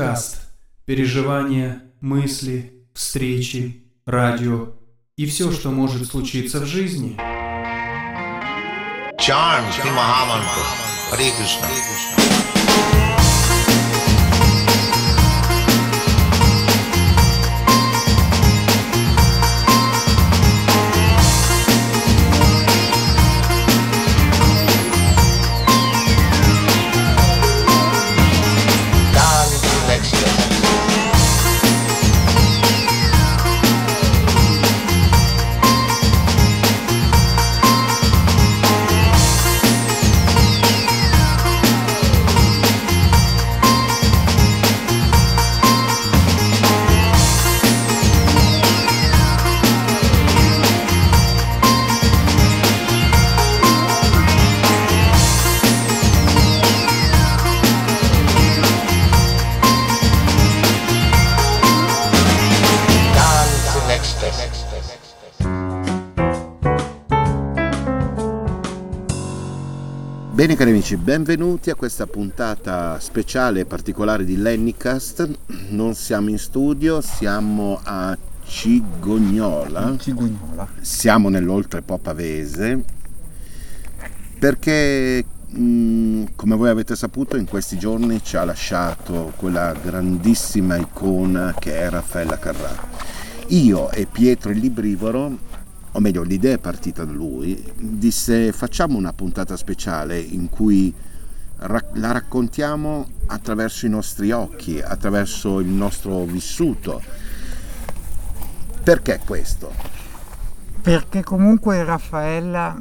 Леникаст. Переживания, мысли, встречи, радио и все, что может случиться в жизни. Shri Mahamantra. Hare Krishna. Cari amici, benvenuti a questa puntata speciale e particolare di Lennycast. Non siamo in studio, siamo a Cigognola, Cigugnola. siamo nell'oltrepo pavese perché mh, come voi avete saputo in questi giorni ci ha lasciato quella grandissima icona che è Raffaella Carrà. Io e Pietro il Librivoro o meglio l'idea è partita da lui, disse facciamo una puntata speciale in cui la raccontiamo attraverso i nostri occhi, attraverso il nostro vissuto. Perché questo? Perché comunque Raffaella,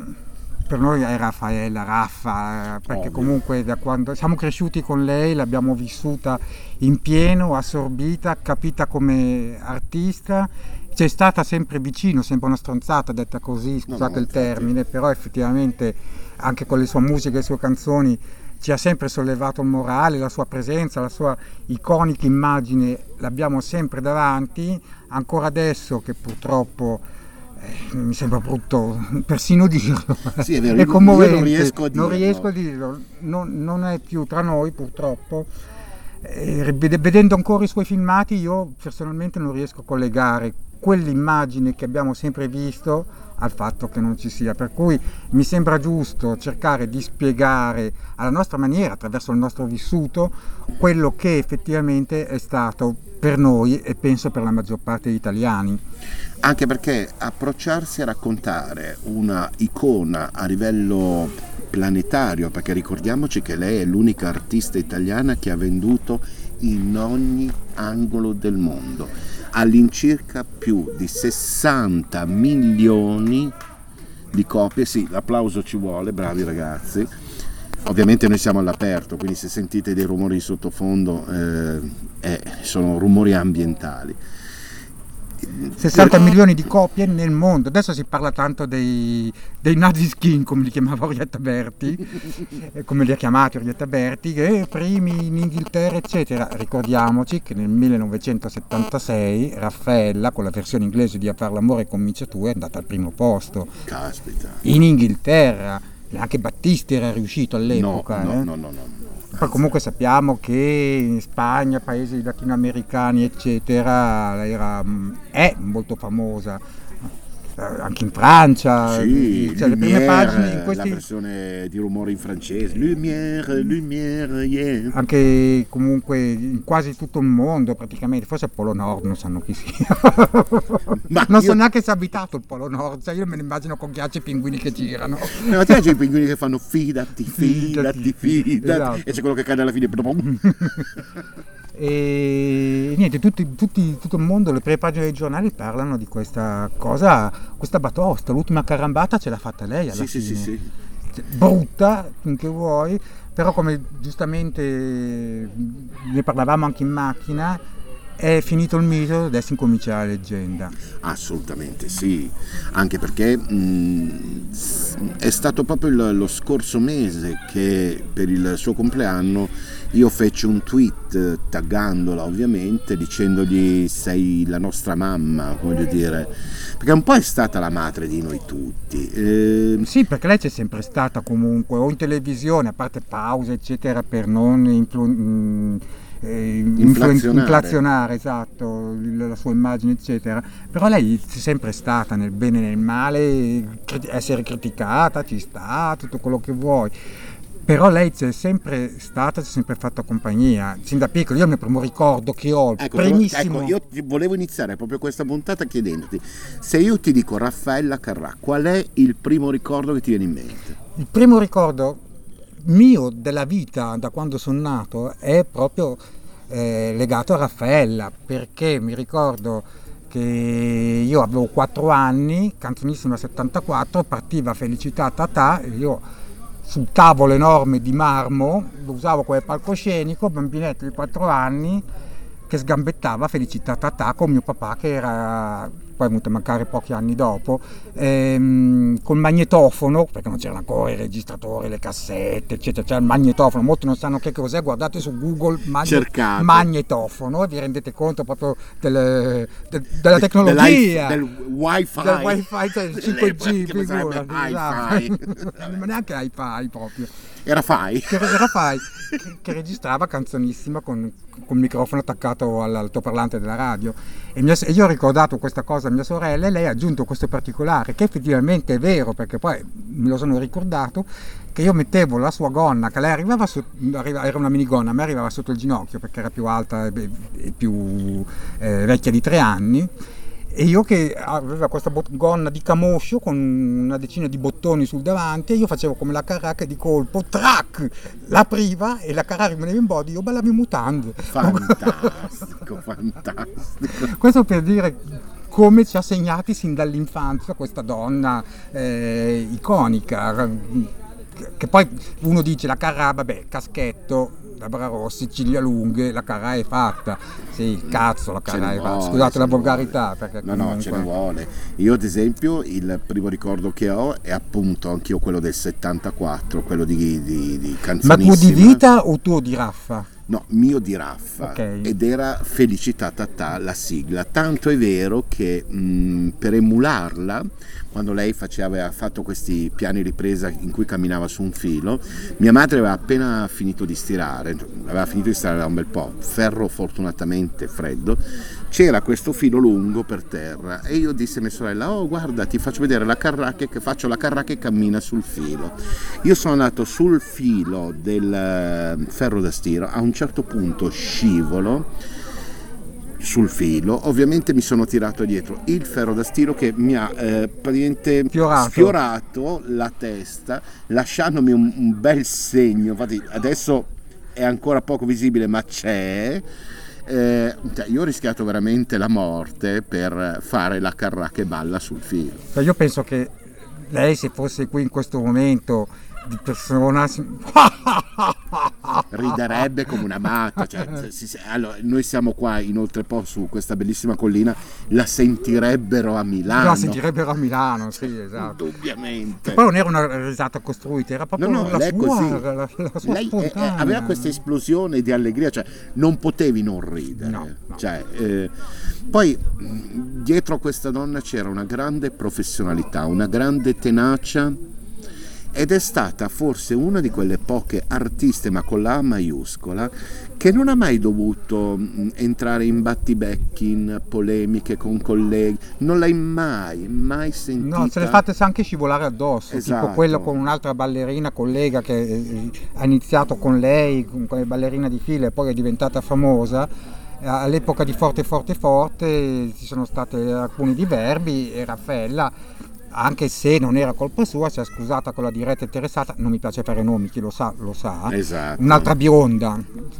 per noi è Raffaella, Raffa, perché Ovvio. comunque da quando siamo cresciuti con lei, l'abbiamo vissuta in pieno, assorbita, capita come artista, ci è stata sempre vicino, sempre una stronzata detta così, scusate no, il termine, però effettivamente anche con le sue musiche e le sue canzoni ci ha sempre sollevato il morale, la sua presenza, la sua iconica immagine l'abbiamo sempre davanti, ancora adesso che purtroppo eh, mi sembra brutto persino dirlo, Sì, è vero, è commovente, non riesco a non dirlo. riesco a dirlo, non, non è più tra noi purtroppo. Eh, ved- vedendo ancora i suoi filmati io personalmente non riesco a collegare quell'immagine che abbiamo sempre visto al fatto che non ci sia, per cui mi sembra giusto cercare di spiegare alla nostra maniera, attraverso il nostro vissuto, quello che effettivamente è stato per noi e penso per la maggior parte degli italiani. Anche perché approcciarsi a raccontare una icona a livello planetario, perché ricordiamoci che lei è l'unica artista italiana che ha venduto in ogni angolo del mondo, all'incirca più di 60 milioni di copie, sì, l'applauso ci vuole, bravi ragazzi. Ovviamente noi siamo all'aperto, quindi se sentite dei rumori sottofondo eh, eh, sono rumori ambientali. 60 milioni di copie nel mondo. Adesso si parla tanto dei, dei Nazi Skin, come li chiamava Orietta Berti, eh, come li ha chiamati Orietta Berti, che primi in Inghilterra, eccetera. Ricordiamoci che nel 1976 Raffaella, con la versione inglese di A far l'amore con tu, è andata al primo posto Caspita. in Inghilterra. Anche Battisti era riuscito all'epoca. no, eh. no, no, no, no. Poi comunque sappiamo che in Spagna, paesi latinoamericani, eccetera, era, mm, è molto famosa. Eh, Anche in Francia, Sì, cioè, le prime Lumière, pagine in la questi, versione di rumore in francese. Lumière, lumière, yeah. anche comunque in quasi tutto il mondo praticamente, forse il Polo Nord non sanno chi sia. Ma non so io- neanche se è abitato il Polo Nord, cioè io me ne immagino con ghiacci e pinguini che girano. No, ma ti piace i pinguini che fanno fidati, fidati, Fidati, fidati, esatto. e c'è quello che cade alla fine. E niente, tutti, tutti- tutto il mondo, le prime pagine dei giornali parlano di questa cosa, questa batosta, l'ultima carambata ce l'ha fatta lei alla Sì, sì, fine. sì, sì. Cioè, Brutta, finché vuoi, però come giustamente ne parlavamo anche in macchina, è finito il mito, adesso incomincia la leggenda. Assolutamente sì, anche perché mh, s- è stato proprio lo scorso mese che per il suo compleanno io feci un tweet eh, taggandola ovviamente dicendogli sei la nostra mamma, voglio dire, perché un po' è stata la madre di noi tutti. Eh, Sì, perché lei c'è sempre stata comunque, o in televisione, a parte pause, eccetera, per non influ- mh, eh, Inflazionare. inflazionare, esatto, la sua immagine, eccetera. Però lei è sempre stata nel bene e nel male, essere criticata, ci sta, tutto quello che vuoi. Però lei c'è sempre stata, ci ha sempre fatto compagnia. Sin da piccolo, io il mio primo ricordo che ho, Ecco, primissimo. ecco, io volevo iniziare proprio questa puntata chiedendoti se io ti dico Raffaella Carrà, qual è il primo ricordo che ti viene in mente? Il primo ricordo mio della vita da quando sono nato è proprio eh, legato a Raffaella, perché mi ricordo che io avevo 4 anni, canzonissima 74, partiva Felicità Tatà, e io sul tavolo enorme di marmo, lo usavo come palcoscenico, bambinetto di 4 anni, che sgambettava Felicità Tatà con mio papà che era poi è venuto a mancare pochi anni dopo ehm, col magnetofono perché non c'erano ancora i registratori le cassette eccetera c'era il magnetofono molti non sanno che cos'è guardate su google Cercate. magnetofono e vi rendete conto proprio delle- de- della De- tecnologia Del wifi. del wifi cioè il 5G Che sarebbe figurati, esatto. ma neanche hi-fi proprio Era fai? che era Fai, che, che registrava canzonissima con, con il microfono attaccato all'altoparlante della radio. E, mia- e io ho ricordato questa cosa a mia sorella e lei ha aggiunto questo particolare, che effettivamente è vero, perché poi me lo sono ricordato, che io mettevo la sua gonna, che lei arrivava, su- arriva- era una minigonna, a me arrivava sotto il ginocchio perché era più alta e, più eh, vecchia di tre anni. E io che aveva questa gonna di camoscio con una decina di bottoni sul davanti, e io facevo come la carrà che di colpo, trac, l'apriva e la carrà rimaneva in body, io ballavo in mutande. Fantastico, fantastico. Questo per dire come ci ha segnati sin dall'infanzia questa donna eh, iconica, che poi uno dice la carrà, vabbè, caschetto, labbra rosse, ciglia lunghe, la carrà è fatta. Sì, cazzo, la carrà è fatta. Scusate la volgarità. Perché No, no, comunque- ce ne vuole. Io ad esempio il primo ricordo che ho è appunto anch'io quello del 74, quello di, di, di Ma tuo di vita o tuo di Raffa? No, mio di Raffa. Ok. Ed era Felicità Tatà, la sigla. Tanto è vero che mh, per emularla, quando lei faceva, aveva fatto questi piani ripresa in cui camminava su un filo, mia madre aveva appena finito di stirare, aveva finito di stirare da un bel po', ferro fortunatamente freddo, c'era questo filo lungo per terra e io dissi a mia sorella, oh guarda ti faccio vedere la carrà che, faccio la carrà che cammina sul filo. Io sono andato sul filo del eh, ferro da stiro, a un certo punto scivolo sul filo, ovviamente mi sono tirato dietro il ferro da stiro che mi ha eh, praticamente Fiorato. sfiorato la testa, lasciandomi un, un bel segno. Infatti adesso è ancora poco visibile, ma c'è. Eh, cioè, io ho rischiato veramente la morte per fare la carrà che balla sul filo. Cioè, io penso che lei se fosse qui in questo momento di persona riderebbe come una matta. Cioè, si- allora, noi siamo qua in oltrepo su questa bellissima collina, la sentirebbero a Milano. la sentirebbero a Milano, sì, esatto. Indubbiamente. Poi non era una risata costruita, era proprio No, no, la è sua, così. la, la sua Lei eh, spontanea. aveva questa esplosione di allegria, cioè non potevi non ridere. No, no. Cioè, eh, poi dietro a questa donna c'era una grande professionalità, una grande tenacia ed è stata forse una di quelle poche artiste, ma con la A maiuscola, che non ha mai dovuto entrare in battibecchi, in polemiche con colleghi, non l'hai mai, mai sentita. No, se le fate anche scivolare addosso, Esatto. tipo quello con un'altra ballerina collega che eh, ha iniziato con lei, con come ballerina di fila e poi è diventata famosa. Eh, All'epoca di Forte Forte Forte ci sono stati alcuni diverbi e Raffaella, anche se non era colpa sua, si è scusata con la diretta interessata, non mi piace fare nomi, chi lo sa lo sa. Esatto. Un'altra bionda,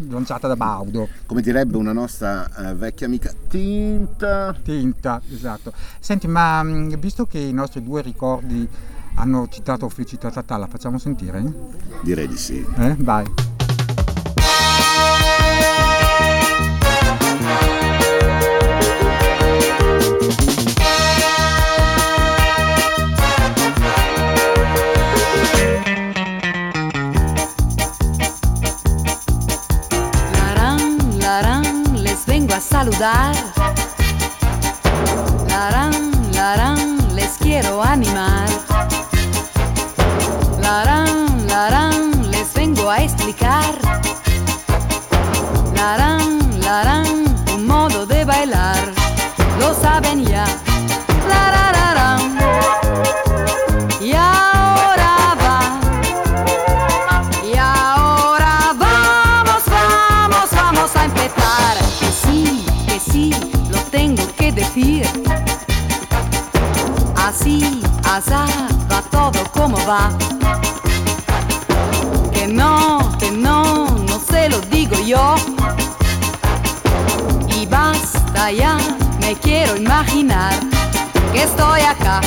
lanciata da Baudo. Come direbbe una nostra eh, vecchia amica, tinta. Tinta, esatto. Senti, ma mh, visto che i nostri due ricordi hanno citato Felicità Tatà, la facciamo sentire? Direi di sì. Eh? Vai. saludar. Larán, larán, les quiero animar. Larán, larán, les vengo a explicar. Larán, larán, un modo de bailar. Lo saben ya. Que no, que no, no se lo digo yo. Y basta ya, me quiero imaginar que estoy acá,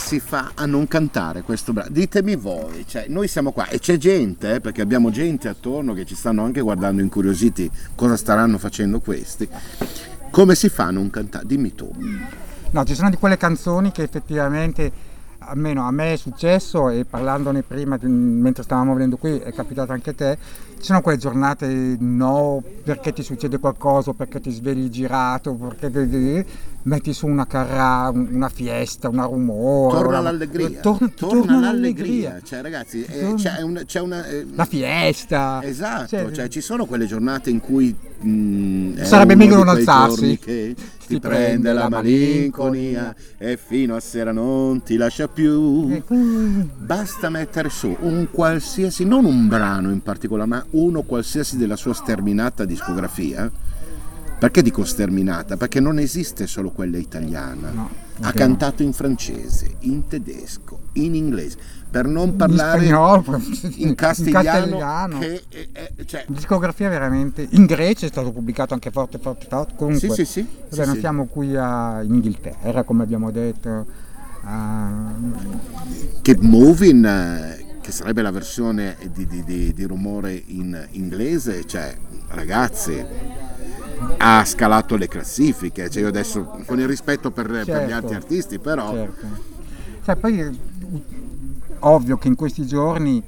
si fa a non cantare questo brano? Ditemi voi, cioè, noi siamo qua e c'è gente, eh, perché abbiamo gente attorno che ci stanno anche guardando incuriositi cosa staranno facendo questi. Come si fa a non cantare? Dimmi tu. No, ci sono di quelle canzoni che effettivamente, almeno a me è successo e parlandone prima, di- mentre stavamo venendo qui, è capitato anche a te, ci sono quelle giornate no, perché ti succede qualcosa, perché ti svegli girato, perché metti su una carra, una fiesta, una rumore. Torna una- l'allegria. Torna, torna l'allegria. Cioè, ragazzi, eh, Torna- c'è una. c'è una, eh, La fiesta. Esatto, Cioè, cioè, ci sono quelle giornate in cui mm, è Sarebbe meglio non alzarsi. che ti prende la malinconia e fino a sera non ti lascia più. Basta mettere su un qualsiasi, non un brano in particolare, ma uno qualsiasi della sua sterminata discografia. Perché dico sterminata? Perché non esiste solo quella italiana. No, ha cantato in francese, in tedesco, in inglese, per non In parlare spagnolo, in castigliano, castigliano. che è- è- cioè, discografia veramente in Grecia è stato pubblicato anche forte forte forte comunque Sì, sì, sì. vabbè, Sì, non sì. siamo qui a, in Inghilterra come abbiamo detto ah, che Moving, eh, che sarebbe la versione di, di- di- di rumore in inglese, cioè ragazzi, ha scalato le classifiche, cioè io adesso con il rispetto per, per gli Certo. altri artisti, però certo. Sai, poi eh, ovvio che in questi giorni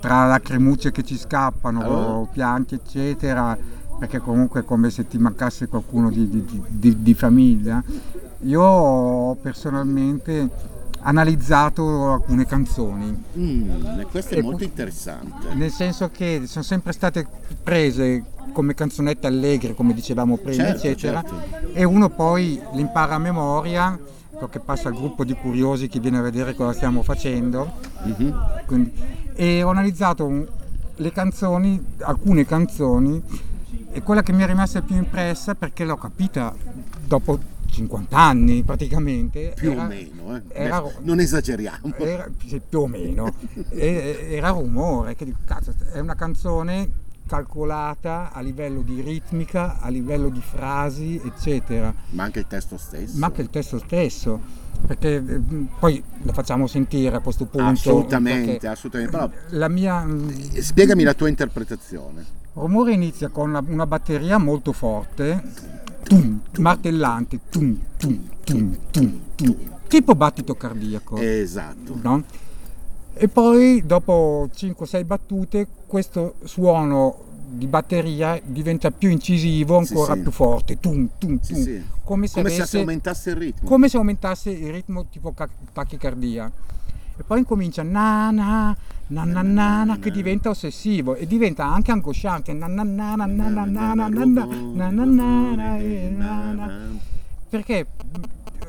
tra lacrimucce che ci scappano Oh. pianti eccetera perché comunque è come se ti mancasse qualcuno di, di- di- di- famiglia io personalmente analizzato alcune canzoni mm, questo è E molto interessante. Nel senso che sono sempre state prese come canzonette allegre, come dicevamo prima, Certo, eccetera, certo. e uno poi le impara a memoria, perché passa al gruppo di curiosi che viene a vedere cosa stiamo facendo. Mhm. Quindi- e ho analizzato un- le canzoni, alcune canzoni, e quella che mi è rimasta più impressa perché l'ho capita dopo 50 anni praticamente. Più era- o meno, eh. era- non esageriamo. era, più o meno era rumore che dico, cazzo, è una canzone calcolata a livello di ritmica a livello di frasi eccetera Ma anche il testo stesso. ma anche il testo stesso perché poi lo facciamo sentire a questo punto assolutamente, assolutamente. Però, la mia spiegami la tua interpretazione. rumore inizia con una, una batteria molto forte tum, martellante tum, tum, tum, tum, tum, tipo battito cardiaco Esatto. no? E poi dopo 5-6 battute questo suono di batteria diventa più incisivo, Sì, ancora sì. più forte, tum, tum, Sì, tum, sì. come se Come se avesse- aumentasse il ritmo. come se aumentasse il ritmo tipo ca- tachicardia. E poi incomincia na na nananana che diventa ossessivo e diventa anche angosciante. Eh, Perché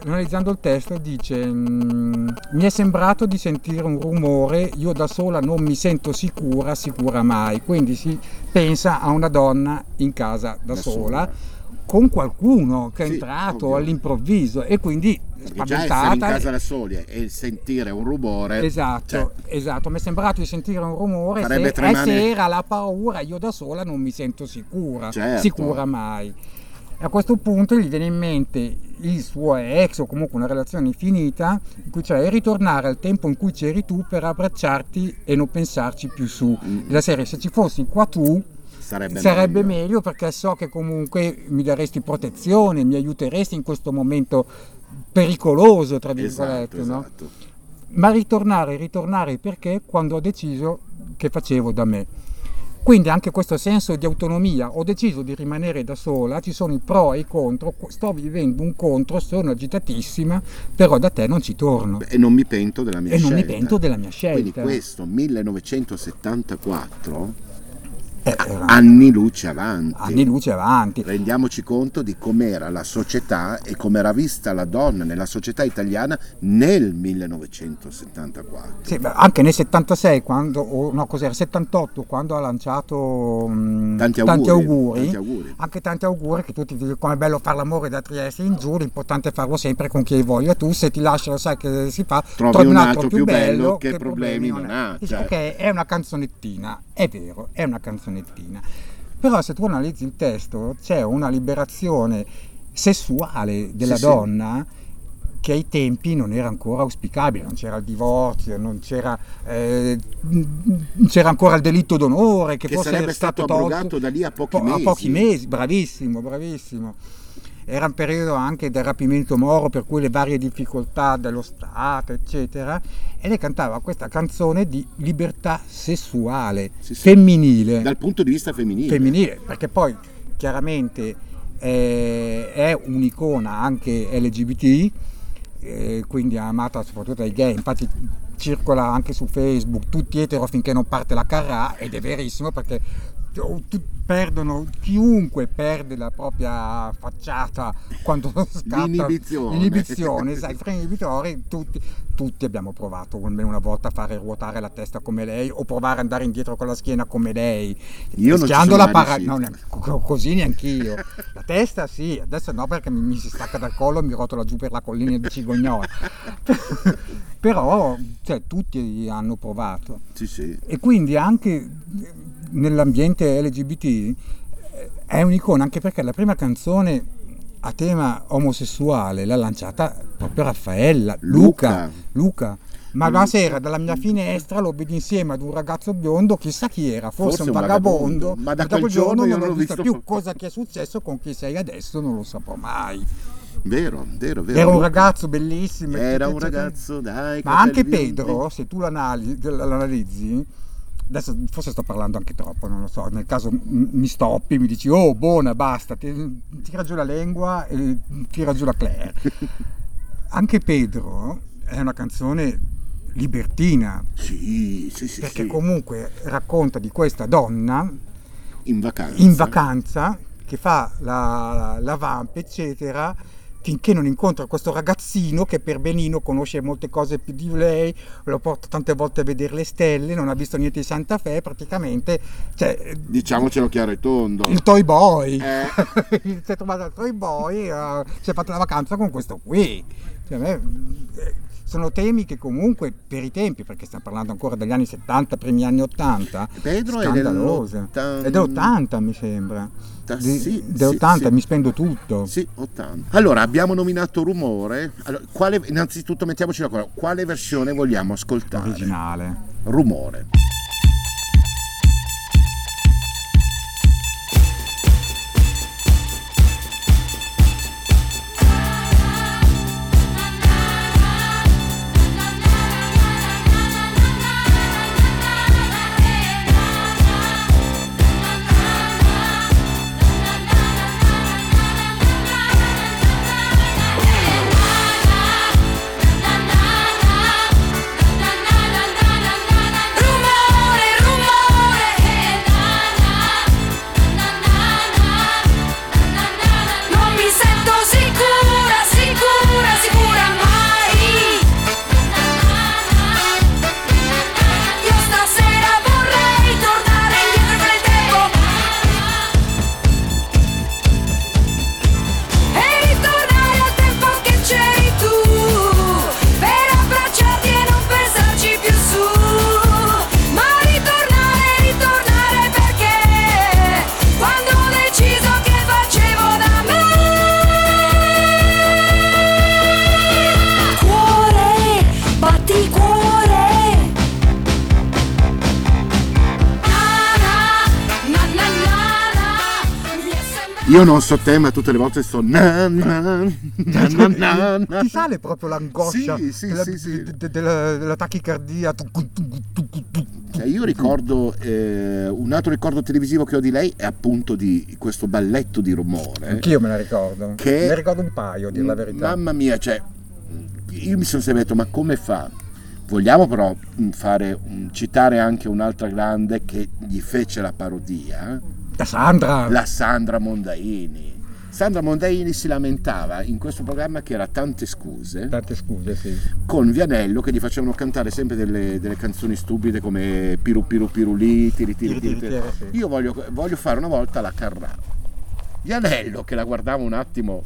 analizzando il testo dice mm, mi è sembrato di sentire un rumore. Io da sola non mi sento sicura sicura mai. Quindi si pensa a una donna in casa da, sola, con qualcuno che è entrato all'improvviso e quindi perché già essere in casa da soli e sentire un rumore. Esatto, cioè, esatto, mi è sembrato di sentire un rumore se, tremare- e se era la paura, io da sola non mi sento sicura, Certo. sicura mai. A questo punto gli viene in mente il suo ex o comunque una relazione finita, in cui cioè ritornare al tempo in cui c'eri tu per abbracciarti e non pensarci più su. La serie se ci fossi qua tu Sarebbe, sarebbe meglio. meglio perché so che comunque mi daresti protezione, mi aiuteresti in questo momento pericoloso, tra virgolette, Esatto, no? esatto. ma ritornare, ritornare perché quando ho deciso che facevo da me. Quindi anche questo senso di autonomia, ho deciso di rimanere da sola, ci sono i pro e i contro, sto vivendo un contro, sono agitatissima, però da te non ci torno E non mi pento della mia e scelta. non mi pento della mia Quindi scelta. questo 1974, Eh, era anni luce avanti. anni luce avanti. Rendiamoci conto di com'era la società e come era vista la donna nella società italiana nel 1974. Sì, anche nel 76, quando, o no, cos'era, 78, quando ha lanciato mm, Tanti auguri, auguri, tanti auguri. anche tanti auguri che tutti dicono come è bello fare l'amore da Trieste in giù, l'importante è farlo sempre con chi hai voglia tu, se ti lascia lo sai che si fa, Trovi un altro più bello che problemi non ha, cioè. ok, è una canzonettina, è vero, è una canzonettina. Però se tu analizzi il testo c'è una liberazione sessuale della Sì, sì. donna che ai tempi non era ancora auspicabile, non c'era il divorzio, non c'era, eh, c'era ancora il delitto d'onore che, Che sarebbe stato stato abrogato tolto da lì a pochi po- mesi. A pochi mesi, bravissimo, bravissimo. Era un periodo anche del rapimento Moro, per cui le varie difficoltà dello Stato, eccetera, e lei cantava questa canzone di libertà sessuale, Sì, sì. femminile Dal punto di vista femminile. femminile, perché poi chiaramente eh, è un'icona anche LGBT, eh, quindi amata soprattutto dai gay, infatti circola anche su Facebook, tutti etero finché non parte la carrà, ed è verissimo perché perdono, chiunque perde la propria facciata quando scatta L'inibizione. l'inibizione, sai, i freni inibitori, tutti, tutti abbiamo provato almeno una volta a fare ruotare la testa come lei o provare ad andare indietro con la schiena come lei, Io rischiando la para- no, neanche- co- così neanch'io. La testa sì, adesso no perché mi, mi si stacca dal collo e mi rotola giù per la collina di Cigognola. Però cioè, tutti hanno provato. Sì, sì. E quindi anche nell'ambiente LGBT eh, è un'icona, anche perché la prima canzone a tema omosessuale l'ha lanciata proprio Raffaella, Luca. Luca. Ma una sera dalla mia finestra lo vedi insieme ad un ragazzo biondo, chissà chi era, forse, un vagabondo, ma da quel il giorno giorno io non l'ho vista visto più. Cosa che è successo con chi sei adesso non lo saprò mai. Vero, vero, vero. Era un ragazzo bellissimo. Era un ragazzo, dai. Ma anche. Pedro, se tu l'anali- l'analizzi, adesso forse sto parlando anche troppo, non lo so, nel caso mi stoppi, mi dici oh buona, basta, ti- tira giù la lingua e tira giù la Claire. Anche Pedro è una canzone libertina, Sì, sì, sì. perché sì. comunque racconta di questa donna in vacanza. in vacanza che fa la, la vamp, eccetera, finché non incontra questo ragazzino che per benino conosce molte cose più di lei, lo porta tante volte a vedere le stelle, non ha visto niente di Santa Fe, praticamente, cioè, Diciamocelo chiaro e tondo. il toy boy. Eh. si è trovato il toy boy, eh, si è fatto la vacanza con questo qui. Cioè, eh, sono temi che comunque per i tempi, perché stiamo parlando ancora degli anni 70, primi anni 80, Pedro è scandalose. dell'80 È dell'80 mi sembra. Ah, Di- sì, dell'80 sì, sì. mi spendo tutto. Sì, 80. Allora, abbiamo nominato Rumore. Allora, quale, innanzitutto mettiamoci d'accordo, quale versione vogliamo ascoltare? Originale. Rumore Io non so te, ma tutte le volte sto na na na na na na. Ti sale proprio l'angoscia Sì, sì, della, sì, sì. de- de- della- della tachicardia. Cioè, io ricordo eh, un altro ricordo televisivo che ho di lei è appunto di questo balletto di rumore. Anch'io me la ricordo. Che- Me ne ricordo un paio, a dire la verità. Mamma mia, cioè, io mi sono sempre detto, ma come fa? Vogliamo però mh, fare, citare anche un'altra grande che gli fece la parodia, La Sandra. la Sandra Mondaini. Sandra Mondaini si lamentava in questo programma che era Tante scuse Tante scuse, sì. con Vianello che gli facevano cantare sempre delle, delle canzoni stupide come Piru Piru Pirulì, Tiri Tiri Tiri, Tiri. Io voglio, voglio fare una volta la Carrà. Vianello che la guardava un attimo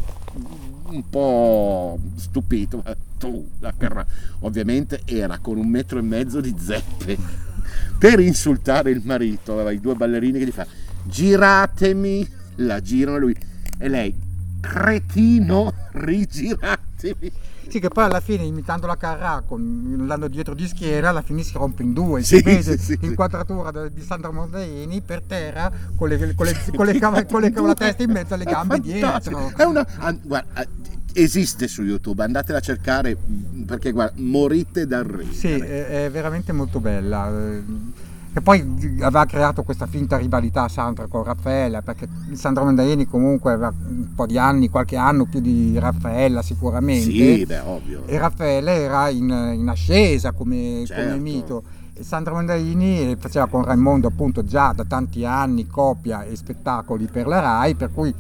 un po' stupito, ma tu la Carrà. Ovviamente era con un metro e mezzo di zeppe per insultare il marito, aveva i due ballerini che gli fa giratemi, la girano lui e lei cretino rigiratemi. Sì, che poi alla fine, imitando la Carrà, con, andando dietro di schiena, alla fine si rompe in due. Sì, si vede sì, sì, sì. l'inquadratura de- di Sandra Mondaini per terra con, le, con, le, con, le con, con la testa in mezzo alle È gambe fantastico. dietro. È una, guarda, esiste su YouTube, andatela a cercare perché guarda, morite dal ridere. Sì, è, è veramente molto bella. Eh. E poi aveva creato questa finta rivalità Sandra con Raffaella, perché Sandra Mondaini comunque aveva un po' di anni, qualche anno più di Raffaella sicuramente. Sì, beh, ovvio. E Raffaele era in, in ascesa come, Certo. come mito. E Sandra Mondaini faceva con Raimondo appunto già da tanti anni coppia e spettacoli per la RAI, per cui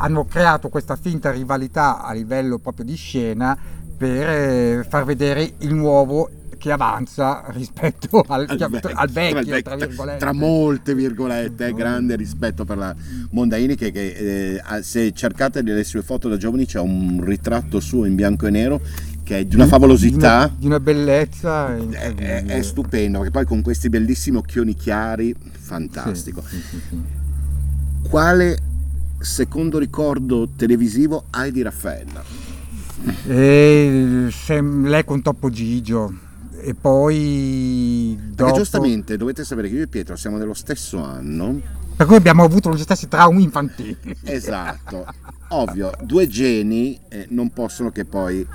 hanno creato questa finta rivalità a livello proprio di scena per eh, far vedere il nuovo che avanza rispetto al, al vecchio, tra, il vecchio- tra virgolette. tra molte virgolette, eh, grande rispetto per la Mondaini che, che, eh, se cercate le sue foto da giovani c'è un ritratto suo in bianco e nero che è di una favolosità. Di una, di una bellezza È, è- è stupendo, perché poi con questi bellissimi occhioni chiari, fantastico. Sì, sì, sì. Quale secondo ricordo televisivo hai di Raffaella? E se- lei con Toppo Gigio e poi Perché dopo, giustamente dovete sapere che io e Pietro siamo dello stesso anno. per cui abbiamo avuto gli stessi traumi infantili Esatto. Ovvio, due geni eh, non possono che poi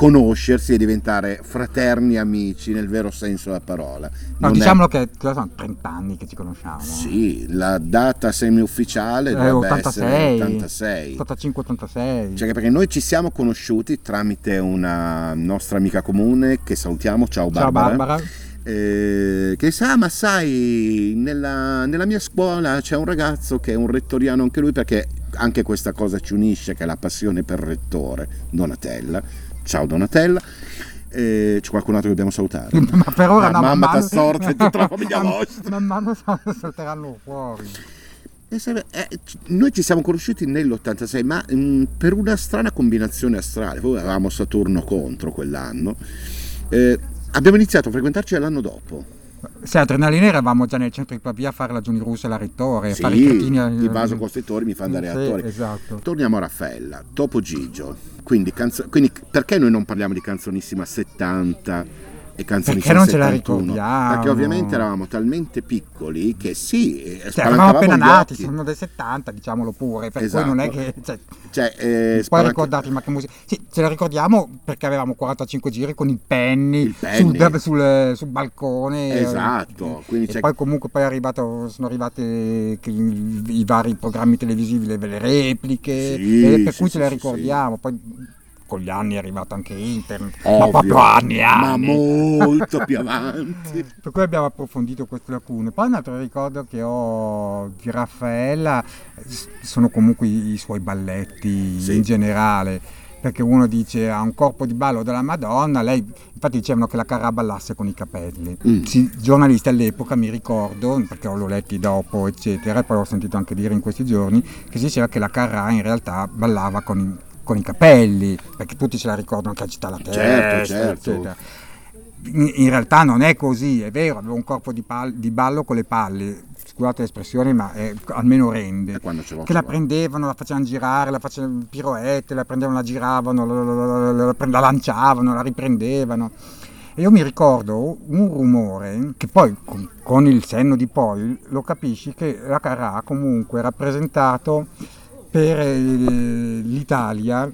conoscersi e diventare fraterni amici nel vero senso della parola. no, Non è- diciamolo che sono 30 anni che ci conosciamo Sì, la data semi-ufficiale Eh, dovrebbe 86 essere 86. 85-86 Cioè, perché noi ci siamo conosciuti tramite una nostra amica comune che salutiamo, ciao ciao Barbara. Barbara eh, che sa, ma sai, nella, nella mia scuola c'è un ragazzo che è un rettoriano anche lui, perché anche questa cosa ci unisce, che è la passione per rettore, Donatella. Ciao Donatella. Eh, c'è qualcun altro che dobbiamo salutare? ma per ora La no, man mamma mano- Tassorza e tutta la famiglia man- vostra. man mano salteranno fuori eh, c- noi ci siamo conosciuti nell'86, ma mm, per una strana combinazione astrale. Poi avevamo Saturno contro quell'anno. Eh, abbiamo iniziato a frequentarci l'anno dopo. Se adrenalina eravamo già nel centro di Pavia a fare la Giuni Russa e la rettore a Sì, fare i cretini i vasocostruttori mi fanno da Sì, reattore. esatto Torniamo a Raffaella, Topo Gigio. Quindi, canzo- quindi perché noi non parliamo di canzonissima 70 e canzonissima Perché non ce la 71? ricordiamo? Perché ovviamente eravamo talmente piccoli che sì, eh, Cioè, eravamo appena nati, sono del 70, diciamolo pure, per Esatto. cui non è che... Cioè, Cioè, eh, spalanca- ricordarti ma che musica... Sì, ce la ricordiamo perché avevamo 45 giri con il penny, Il penny. Sul, sul- sul balcone. eh, Esatto, quindi e c'è- poi comunque poi arrivato, sono arrivati i, i vari programmi televisivi, le, le repliche, Sì, e per sì, cui sì, ce le sì, ricordiamo. Poi con gli anni è arrivato anche internet, Ovvio, ma proprio anni e ma anni. molto più avanti. Per cui abbiamo approfondito queste lacune. Poi un altro ricordo che ho di Raffaella sono comunque i, suoi balletti Sì. in generale. Perché uno dice ha un corpo di ballo della Madonna, lei infatti dicevano che la Carrà ballasse con i capelli. Mm. Sì, giornalisti all'epoca mi ricordo, perché l'ho letti dopo, eccetera, e poi l'ho sentito anche dire in questi giorni, che si diceva che la Carrà in realtà ballava con i, con i capelli, perché tutti se la ricordano che agita la testa, Certo, certo. eccetera in in realtà non è così, è vero, aveva un corpo di, pal- di ballo con le palle, scusate l'espressione, ma è- almeno rende. Ce Che la ce prendevano, la facevano girare, la facevano piroette, la prendevano, la giravano, la, la- la- la- la- la lanciavano, la riprendevano. E io mi ricordo un rumore che poi con, con il senno di poi lo capisci che la Carrà comunque rappresentato per eh, l'Italia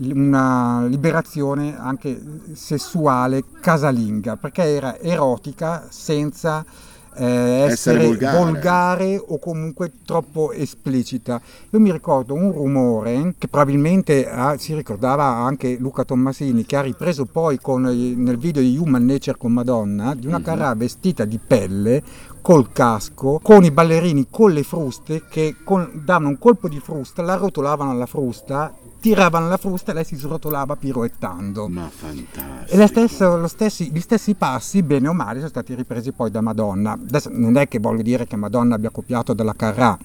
una liberazione anche sessuale casalinga, perché era erotica senza eh, essere, Essere volgare. volgare o comunque troppo esplicita. Io mi ricordo un rumore che probabilmente ah, si ricordava anche Luca Tommasini, che ha ripreso poi con, i- nel video di Human Nature con Madonna, di una carrà vestita di pelle, col casco, con i ballerini con le fruste che con- davano un colpo di frusta, la rotolavano alla frusta, tiravano la frusta e lei si srotolava piroettando. Ma fantastico. E stessa- lo stessi- gli stessi passi, bene o male, sono stati ripresi poi da Madonna. Adesso non è che voglio dire che Madonna abbia copiato dalla Carrà,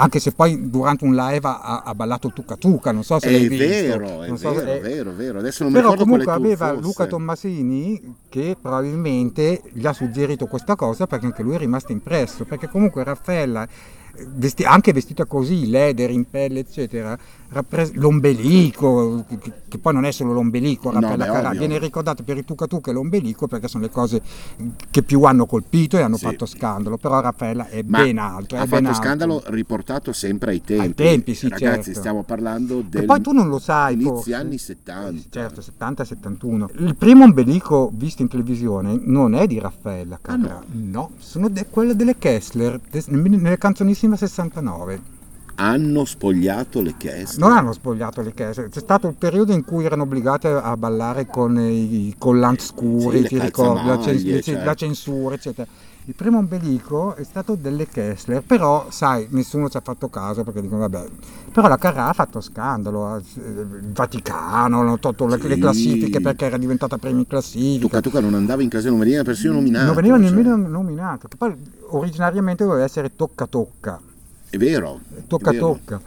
anche se poi durante un live ha, ha ballato Tuca Tuca, non so se È l'hai visto. vero, è non so se- vero, è vero, è vero. Adesso non mi Però ricordo comunque aveva fosse. Luca Tommasini che probabilmente gli ha suggerito questa cosa perché anche lui è rimasto impresso, perché comunque Raffaella, eh, vesti- anche vestita così, leder in pelle eccetera, l'ombelico, che, poi non è solo l'ombelico, No, beh, viene ricordato per i Tuca Tuca e l'ombelico perché sono le cose che più hanno colpito e hanno Sì. fatto scandalo, però Raffaella è Ma ben altro. ha è ben fatto altro. scandalo riportato sempre ai tempi. Ai tempi, sì, Ragazzi, certo. stiamo parlando del E poi tu non lo sai, inizi anni 70. Certo, 70-71. Il primo ombelico visto in televisione non è di Raffaella Carrà, no, sono de- quelle delle Kessler, de- nelle canzonissime 69. Hanno spogliato le Kessler. Non hanno spogliato le Kessler, c'è stato il periodo in cui erano obbligate a ballare con i collanti scuri, Sì, ti ricordi, la, cen- calzamaglie, sì, certo. la censura, eccetera. Il primo ombelico è stato delle Kessler, però sai, nessuno ci ha fatto caso perché dicono vabbè, però la Carrà ha fatto scandalo, il Vaticano, hanno tolto le, le Sì. classifiche perché era diventata prima in classifica. Tuca Tuca non andava in casino, non veniva persino nominato. non veniva cioè, nemmeno nominato, che poi originariamente doveva essere Tocca Tocca, È vero. Tocca è vero. Tocca.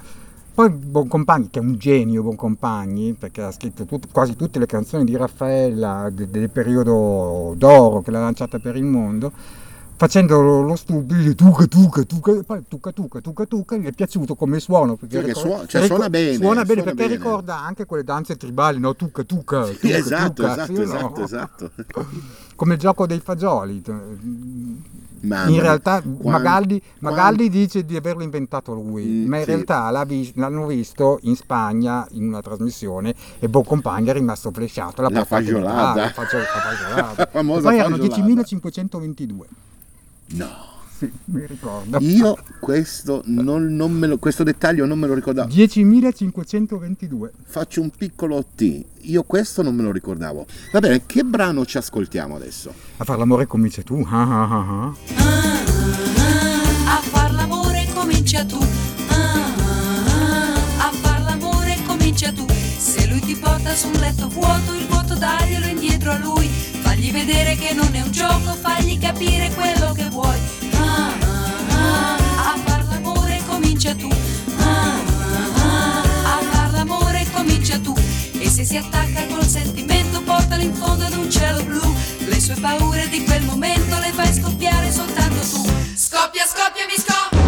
Poi Boncompagni, che è un genio Boncompagni, perché ha scritto tut- quasi tutte le canzoni di Raffaella de- del periodo d'oro che l'ha lanciata per il mondo, facendo lo, lo stupido, tuca tuca tuca, poi tuca tuca tuca tuca, gli è piaciuto come suono. Perché Perché ricor- suo- cioè, ricor- suona bene, Suona bene suona perché bene. ricorda anche quelle danze tribali, no? Tuca tuca, Sì, tuca, esatto, tuca, esatto, sì esatto, no? esatto. Come il gioco dei fagioli. Mamma In realtà quan- Magaldi, Magaldi dice di averlo inventato lui, Mm, ma in sì. realtà vis- l'hanno visto in Spagna in una trasmissione e Boncompagni è rimasto flesciato. l'ha La fagiolata. La fagio- la fagiolata. La famosa poi erano fagiolata. 10.522, No, sì, mi ricordo. io questo, non, non me lo- questo dettaglio non me lo ricordavo. 10.522. Faccio un piccolo T. Io questo non me lo ricordavo. Va bene, che brano ci ascoltiamo adesso? A far l'amore comincia tu. ah, ah, ah, ah. A far l'amore comincia tu. A far l'amore comincia tu. Se lui ti porta su un letto vuoto, il vuoto daglielo indietro a lui. Fagli vedere che non è un gioco, fagli capire quello si attacca col sentimento, portalo in fondo ad un cielo blu. Le sue paure di quel momento le fai scoppiare soltanto tu. Scoppia, scoppia, mi scoppia.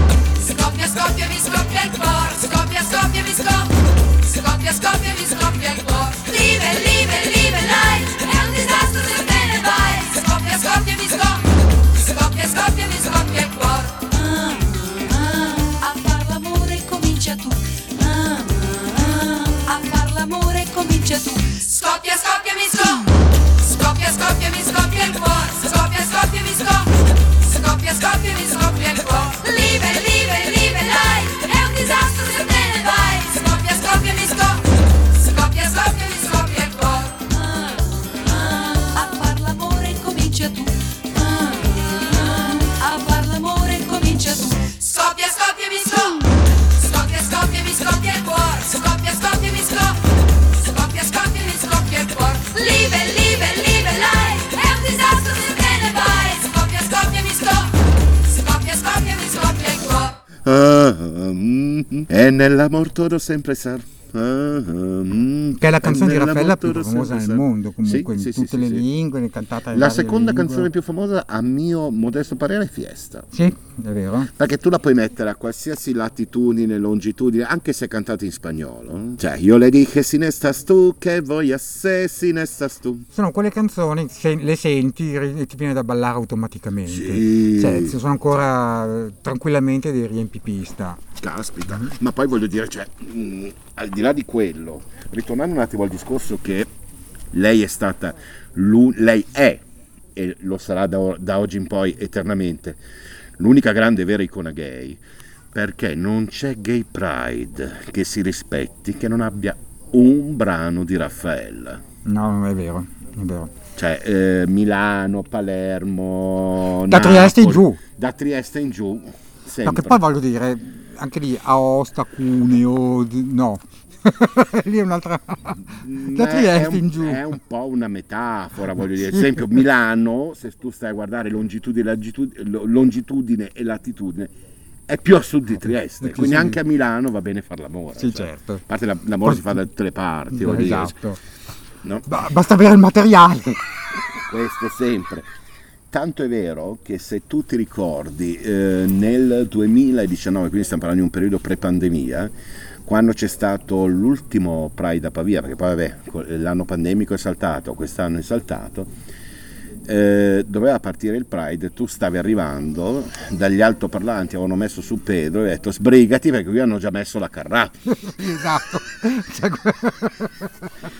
Scoppia, scoppia, mi scoppia il cuore. Scoppia, scoppia, mi scoppia. Scoppia, scoppia, mi scoppia nell'amor todo sempre sar. Ah, mm, Che è la canzone di Raffaella più famosa nel mondo, comunque, Sì, in sì, tutte sì, le sì. lingue, cantata La seconda lingue. canzone più famosa, a mio modesto parere, è Fiesta. Sì, è vero. Perché tu la puoi mettere a qualsiasi latitudine, longitudine, anche se è cantata in spagnolo. Cioè, io le dije sin estas tu, che a se sin estas tu. Sono quelle canzoni, se le senti e ti viene da ballare automaticamente. Sì. Cioè, ci sono ancora eh, tranquillamente dei riempipista. Caspita, ma poi voglio dire, cioè, mh, al di là di quello, ritornando un attimo al discorso che lei è stata, lei è, e lo sarà da, da oggi in poi eternamente, l'unica grande vera icona gay, perché non c'è gay pride che si rispetti che non abbia un brano di Raffaella. No, non è vero, è vero. Cioè, eh, Milano, Palermo, Da Trieste in Napoli, giù. Da Trieste in giù, sempre. che poi voglio dire, anche lì Aosta, Cuneo, no. lì è un'altra... da Eh, Trieste un, in giù. È un po' una metafora, voglio dire. Ad esempio, Milano, se tu stai a guardare longitudine, longitudine, e latitudine, è più a sud di Trieste. Quindi anche a Milano va bene fare l'amore. Sì, cioè. certo. A parte la- l'amore si fa da tutte le parti. Esatto. no? Ba- basta avere il materiale. Questo sempre. Tanto è vero che se tu ti ricordi eh, nel 2019, quindi stiamo parlando di un periodo pre-pandemia, quando c'è stato l'ultimo Pride a Pavia, perché poi vabbè, l'anno pandemico è saltato, quest'anno è saltato, eh, doveva partire il Pride, tu stavi arrivando, dagli altoparlanti avevano messo su Pedro e detto sbrigati perché qui hanno già messo la carrà, esatto.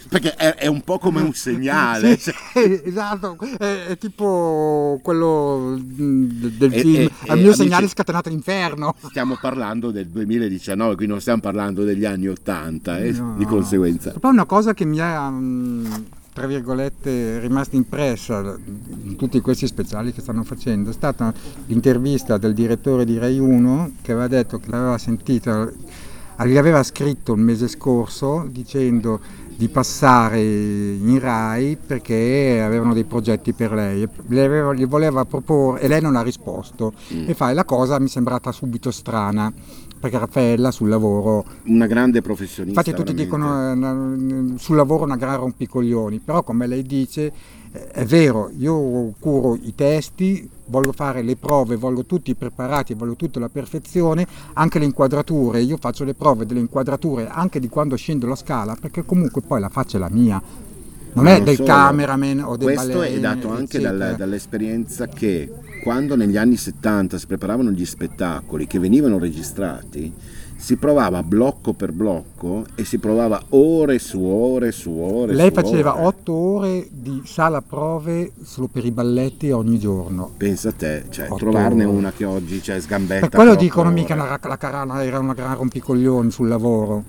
Perché è, è un po' come un segnale. Sì, cioè. esatto, è, è tipo quello del film e- Al e, mio amici- segnale scatenato l'inferno. Stiamo parlando del 2019, quindi non stiamo parlando degli anni 80, eh, No. di conseguenza. Poi una cosa che mi mm, tra virgolette, rimasta impressa in tutti questi speciali che stanno facendo. È stata l'intervista del direttore di Rai 1 che aveva detto che l'aveva sentita, gli aveva scritto il mese scorso dicendo di passare in Rai perché avevano dei progetti per lei, le aveva- gli voleva proporre e lei non ha risposto. E fa "E la cosa mi è sembrata subito strana perché Raffaella sul lavoro Una grande professionista. Infatti tutti veramente. dicono eh, sul lavoro una gran rompicoglioni, però come lei dice eh, è vero, io curo i testi, voglio fare le prove, voglio tutti preparati, voglio tutto alla perfezione, anche le inquadrature, io faccio le prove delle inquadrature anche di quando scendo la scala, perché comunque poi la faccia è la mia, non Ma è non del solo. cameraman o del Questo è ballerino, dato anche dal- eccetera. dall'esperienza che quando negli anni 70 si preparavano gli spettacoli che venivano registrati, si provava blocco per blocco e si provava ore su ore su ore. Lei su faceva ore. otto ore di sala prove solo per i balletti ogni giorno. Pensa a te, cioè, trovarne ore. una che oggi c'è sgambetta. Per quello dicono mica ore. la, la Carana era una gran rompicoglioni sul lavoro.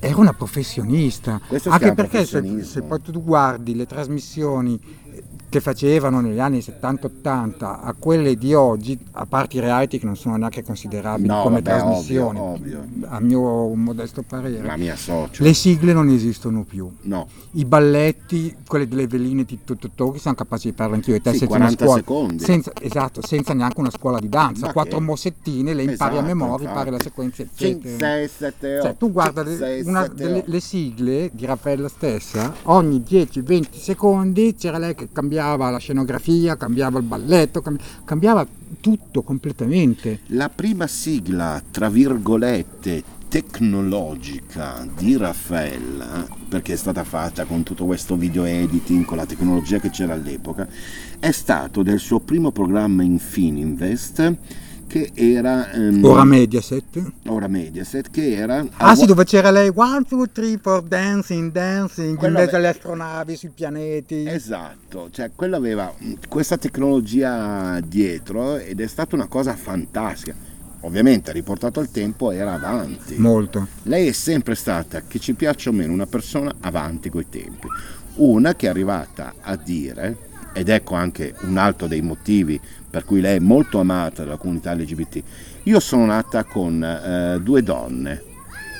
Era una professionista. Questo Anche perché se, se poi tu guardi le trasmissioni che facevano negli anni 70-80 a quelle di oggi, a parte i reality che non sono neanche considerabili No, come vabbè, trasmissioni, ovvio, ovvio. a mio modesto parere, La mia le sigle non esistono più. No, I balletti, quelle delle veline di tutto che siamo capaci di farlo anch'io e te Sì, senza una 40 scuola, secondi. senza, esatto, senza neanche una scuola di danza, Ma quattro che? mossettine, le impari a Esatto, memoria, infatti. impari la sequenza, 5, eccetera. 6, 7, 8. Cioè, tu guarda le, una delle le sigle di Raffaella stessa, ogni 10-20 secondi c'era lei che cambiava la scenografia, cambiava il balletto, cambi- cambiava tutto completamente. La prima sigla, tra virgolette, tecnologica di Raffaella, perché è stata fatta con tutto questo video editing, con la tecnologia che c'era all'epoca, è stato del suo primo programma in Fininvest, che era... ehm, Ora Mediaset. ora Mediaset, che era... Ah sì, dove c'era lei, one, two, three, four, dancing, dancing, Quello in mezzo alle astronavi, sui pianeti. Esatto, cioè quello aveva questa tecnologia dietro ed è stata una cosa fantastica. Ovviamente riportato al tempo era avanti. Molto. Lei è sempre stata, che ci piaccia o meno, una persona avanti coi tempi. Una che è arrivata a dire, ed ecco anche un altro dei motivi per cui lei è molto amata dalla comunità LGBT, io sono nata con eh, due donne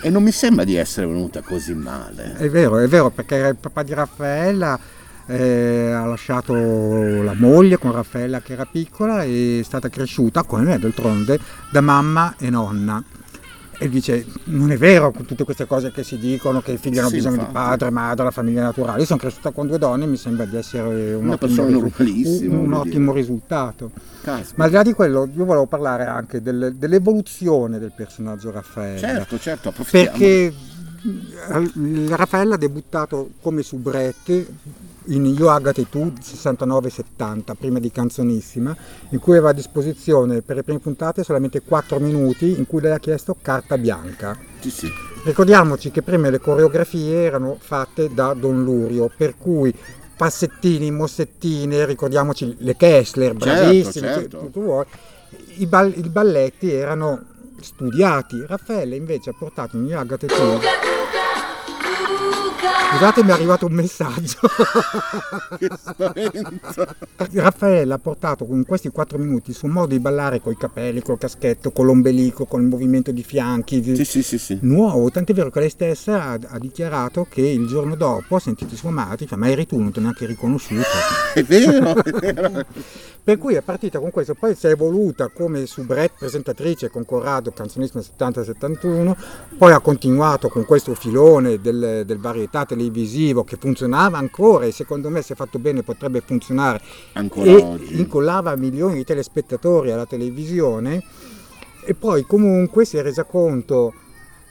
e non mi sembra di essere venuta così male. È vero, è vero, perché il papà di Raffaella eh, ha lasciato la moglie con Raffaella che era piccola e è stata cresciuta, come me d'altronde, da mamma e nonna. E dice, non è vero tutte queste cose che si dicono, che i figli hanno Sì, bisogno di infatti. padre, madre, la famiglia naturale. Io sono cresciuta con due donne e mi sembra di essere un, Una ottimo, risu- un- un ottimo risultato. Caspita. Ma al di là di quello, io volevo parlare anche del- dell'evoluzione del personaggio Raffaella. Certo, certo, approfittiamo. Perché eh, Raffaella ha debuttato come soubrette in Io Agate e tu 69-70, prima di Canzonissima, in cui aveva a disposizione per le prime puntate solamente 4 minuti in cui lei ha chiesto carta bianca. Sì, sì. Ricordiamoci che prima le coreografie erano fatte da Don Lurio, per cui passettini, mossettine, ricordiamoci le Kessler, Certo, bravissime, certo. vuoi. I, ball- i balletti erano studiati. Raffaele invece ha portato in Agate tu. Scusate, mi è arrivato un messaggio. Raffaella ha portato in questi quattro minuti il suo modo di ballare con i capelli, col caschetto, con l'ombelico, con il movimento di fianchi. di- Sì, sì, sì, sì. Nuovo, tant'è vero che lei stessa ha, ha dichiarato che il giorno dopo ha sentito sua madre, fa, ma eri tu, non ti ho neanche riconosciuto. È vero, è vero. Per cui è partita con questo, poi si è evoluta come soubrette presentatrice con Corrado, canzonista 70-71, poi ha continuato con questo filone del, del varietà televisivo che funzionava ancora e secondo me se fatto bene potrebbe funzionare Ancora e oggi. incollava milioni di telespettatori alla televisione e poi comunque si è resa conto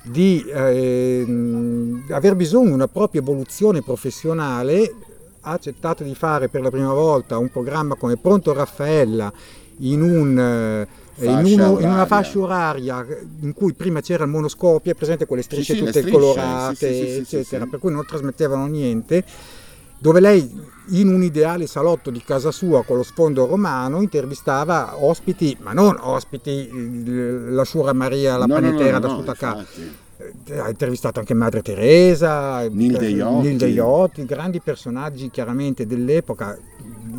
di ehm, aver bisogno di una propria evoluzione professionale, ha accettato di fare per la prima volta un programma come Pronto Raffaella in, un, eh, in, Fascia uno- in una fascia oraria in cui prima c'era il monoscopio, è presente quelle strisce sì, tutte strisce, colorate, sì, sì, eccetera, per cui non trasmettevano niente dove lei in un ideale salotto di casa sua con lo sfondo romano intervistava ospiti, ma non ospiti, eh, la Sura Maria, la No, no, no, panetera no, da Sutacà. Eh, Ha intervistato anche Madre Teresa, Nil eh, Deiotti. Deiotti, grandi personaggi chiaramente dell'epoca,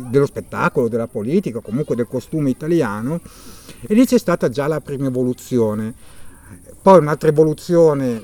dello spettacolo, della politica, comunque del costume italiano. E lì c'è stata già la prima evoluzione. Poi un'altra evoluzione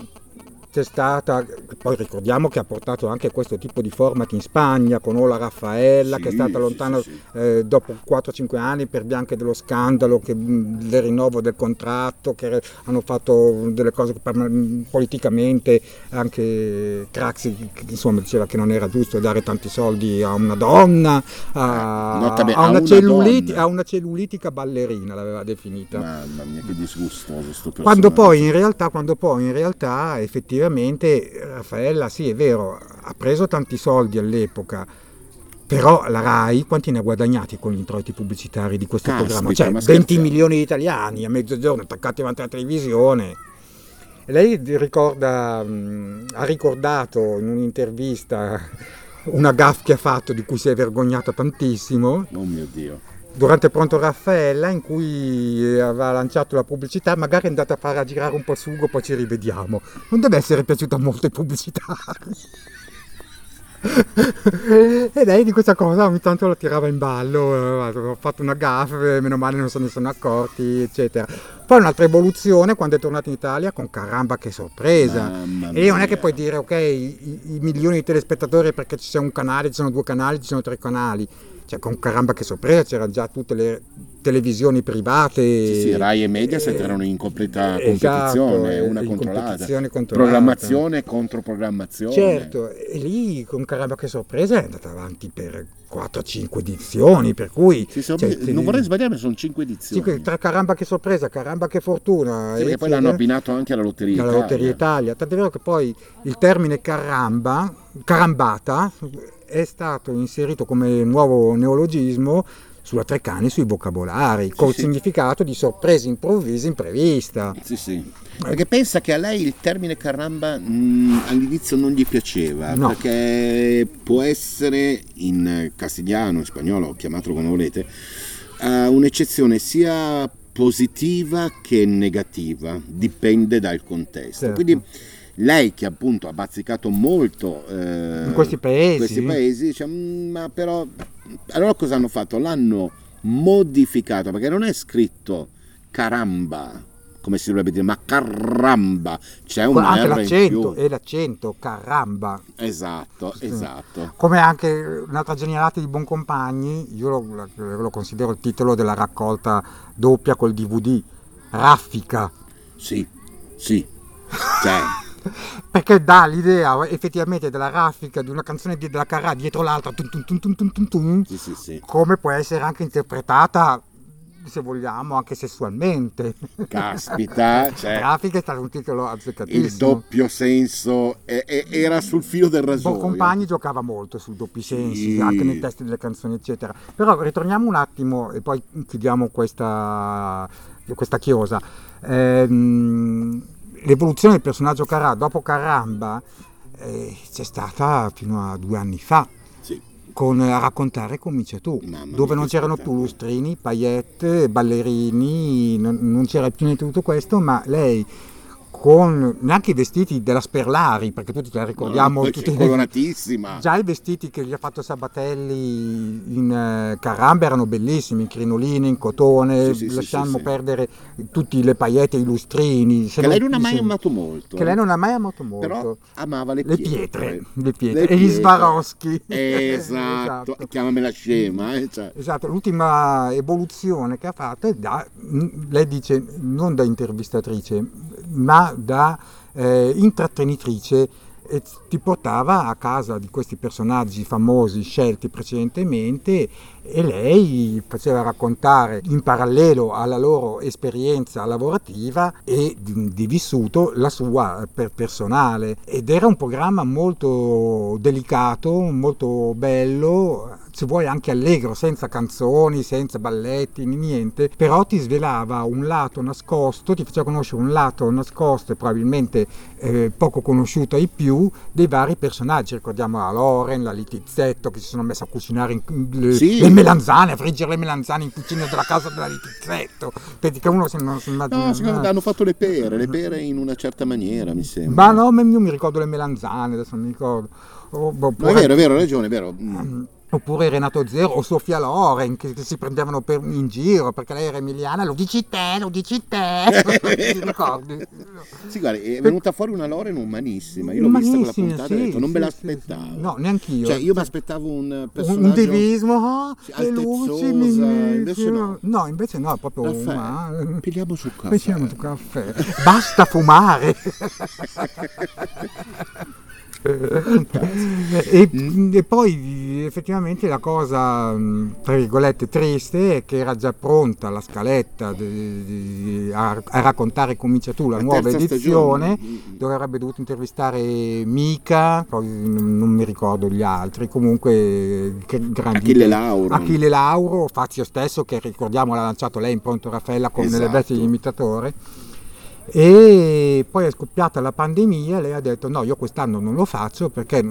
c'è stata, poi ricordiamo che ha portato anche questo tipo di format in Spagna con Ola Raffaella Sì, che è stata lontana sì, sì. eh, dopo 4-5 anni per via anche dello scandalo, che, mh, del rinnovo del contratto, che hanno fatto delle cose che mh, politicamente anche Craxi insomma, diceva che non era giusto dare tanti soldi a una donna, a, Nota bene, a a una, una celluliti- donna. a una cellulitica ballerina l'aveva definita. Mamma mia, che disgustoso sto Quando poi, in realtà, quando poi in realtà effettivamente Raffaella sì è vero ha preso tanti soldi all'epoca però la RAI quanti ne ha guadagnati con gli introiti pubblicitari di questo Caspita, programma? Cioè ma 20 scherziamo. milioni di italiani a mezzogiorno attaccati davanti alla televisione e lei ricorda, ha ricordato in un'intervista una gaff che ha fatto di cui si è vergognata tantissimo Oh mio Dio. Durante Pronto Raffaella in cui eh, aveva lanciato la pubblicità, magari è andata a fare a girare un po' il sugo, poi ci rivediamo. Non deve essere piaciuta molto ai pubblicitari. e lei di questa cosa ogni tanto la tirava in ballo, eh, ho fatto una gaffe, meno male non se ne sono accorti, eccetera. Poi un'altra evoluzione quando è tornato in Italia con caramba che sorpresa. E non è che puoi dire ok, i, i milioni di telespettatori perché ci sia un canale, ci sono due canali, ci sono tre canali. Cioè con caramba che sorpresa c'erano già tutte le televisioni private. Sì, sì, Rai e Mediaset Eh, erano in completa esatto, competizione, eh, una in contro l'altra. competizione l'altra. Programmazione contro programmazione. Certo, e lì con caramba che sorpresa è andata avanti per 4-5 edizioni, per cui... Sì, cioè, non vorrei sbagliarmi, sono cinque edizioni. sì, tra caramba che sorpresa, caramba che fortuna. Sì, perché e poi l'hanno abbinato anche alla Lotteria dalla Italia. Lotteria Italia. Tant'è vero che poi il termine caramba, carambata, è stato inserito come nuovo neologismo sulla Treccani sui vocabolari, col sì. significato di sorpresa improvvisa imprevista. Sì, sì. Perché pensa che a lei il termine caramba mh, all'inizio non gli piaceva, No. perché può essere in castigliano, in spagnolo, chiamatelo come volete, eh, un'eccezione sia positiva che negativa, dipende dal contesto. Certo. Quindi lei che appunto ha bazzicato molto eh, In questi paesi. questi paesi, dice, "Mm, ma però allora cosa hanno fatto? L'hanno modificato perché non è scritto caramba come si dovrebbe dire, ma caramba, c'è un anche R l'accento, e l'accento, caramba. Esatto, esatto. Come anche un'altra genialata di Boncompagni, io lo, lo considero il titolo della raccolta doppia col DVD, Raffica. Sì, Sì. Cioè, perché dà l'idea effettivamente della raffica di una canzone di- della Carrà dietro l'altra, tum, tum, tum, sì, sì, sì. come può essere anche interpretata, se vogliamo, anche sessualmente. Caspita, cioè, Raffica è stato un titolo il azzeccatissimo. doppio senso eh, eh, era sul filo del rasoio. Bo Compagni giocava molto sui doppi sensi, anche nei testi delle canzoni, eccetera. Però ritorniamo un attimo e poi chiudiamo questa, questa chiosa. Ehm, l'evoluzione del personaggio Carrà dopo Carramba eh, c'è stata fino a due anni fa. Sì. Con a raccontare comincia tu, Mamma dove non c'erano più lustrini, paillette, ballerini, non, non c'era più niente di tutto questo, ma lei con neanche i vestiti della Sperlari, perché tutti te la ricordiamo, No, tutti- coloratissima. Già i vestiti che gli ha fatto Sabatelli in eh, Caramba erano bellissimi, in crinolini, in cotone, Sì, sì, lasciamo sì, perdere tutti le paillette, i lustrini. Che lei non ha mai amato molto. Che eh. lei non ha mai amato molto. Però amava le le pietre. pietre, le pietre. Le e gli. Swarovski. Esatto. Esatto. Chiamamela scema. eh, cioè. Esatto, l'ultima evoluzione che ha fatto è da, lei dice non da intervistatrice, ma da eh, intrattenitrice e ti portava a casa di questi personaggi famosi scelti precedentemente e lei faceva raccontare in parallelo alla loro esperienza lavorativa e di, di vissuto la sua per personale. Ed era un programma molto delicato, molto bello, se vuoi anche allegro, senza canzoni, senza balletti, niente, però ti svelava un lato nascosto, ti faceva conoscere un lato nascosto e probabilmente eh, poco conosciuto ai più dei vari personaggi. Ricordiamo la Loren, la Litizzetto che si sono messe a cucinare in- le, Sì. le melanzane, a friggere le melanzane in cucina della casa della Litizzetto. Che uno se non si immagina. No, secondo me hanno fatto le pere, le pere in una certa maniera, mi sembra. Ma no, io mi ricordo le melanzane, adesso non mi ricordo. O- No, oppure- è vero, è vero, hai ragione, è vero. Mm. Oppure Renato Zero o Sofia Loren che, che si prendevano per- in giro perché lei era emiliana, lo dici te, lo dici te. Ti ricordi? Sì, guarda, è venuta fuori una Loren umanissima. Io l'ho vista quella Umanissima, puntata e ho sì, detto, non me sì, l'aspettavo. sì, sì. No, neanch'io. Cioè, io mi aspettavo un un, personaggio... un divismo, ah, Sì, le luci, mi- invece sì, no. No, invece no, è proprio Caffè. umano. Pigliamo sul caffè. Pensiamo sul caffè. Basta fumare. e, e poi effettivamente la cosa mh, tra virgolette triste è che era già pronta la scaletta di- di- a, a raccontare comincia tu la, La nuova edizione stagione. dove avrebbe dovuto intervistare Mica poi non mi ricordo gli altri comunque grandi Achille Lauro. Achille Lauro Fazio stesso che ricordiamo l'ha lanciato lei in Pronto Raffaella con Esatto. vesti di imitatore e poi è scoppiata la pandemia lei ha detto no io quest'anno non lo faccio perché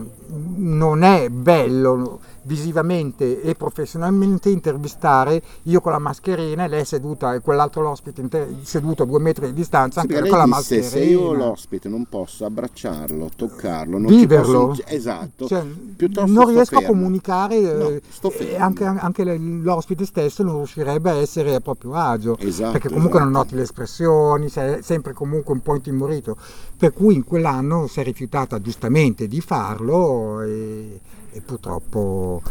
non è bello visivamente e professionalmente intervistare io con la mascherina e lei seduta e quell'altro l'ospite inter- seduto a due metri di distanza Sì, anche con la mascherina se io l'ospite non posso abbracciarlo, toccarlo, non viverlo ci posso... Esatto. Cioè, Piuttosto non riesco a fermo. comunicare No, eh, anche, anche l'ospite stesso non riuscirebbe a essere a proprio agio Esatto, perché comunque non esatto. noti le espressioni sei sempre comunque un po' intimorito per cui in quell'anno si è rifiutata giustamente di farlo e, e purtroppo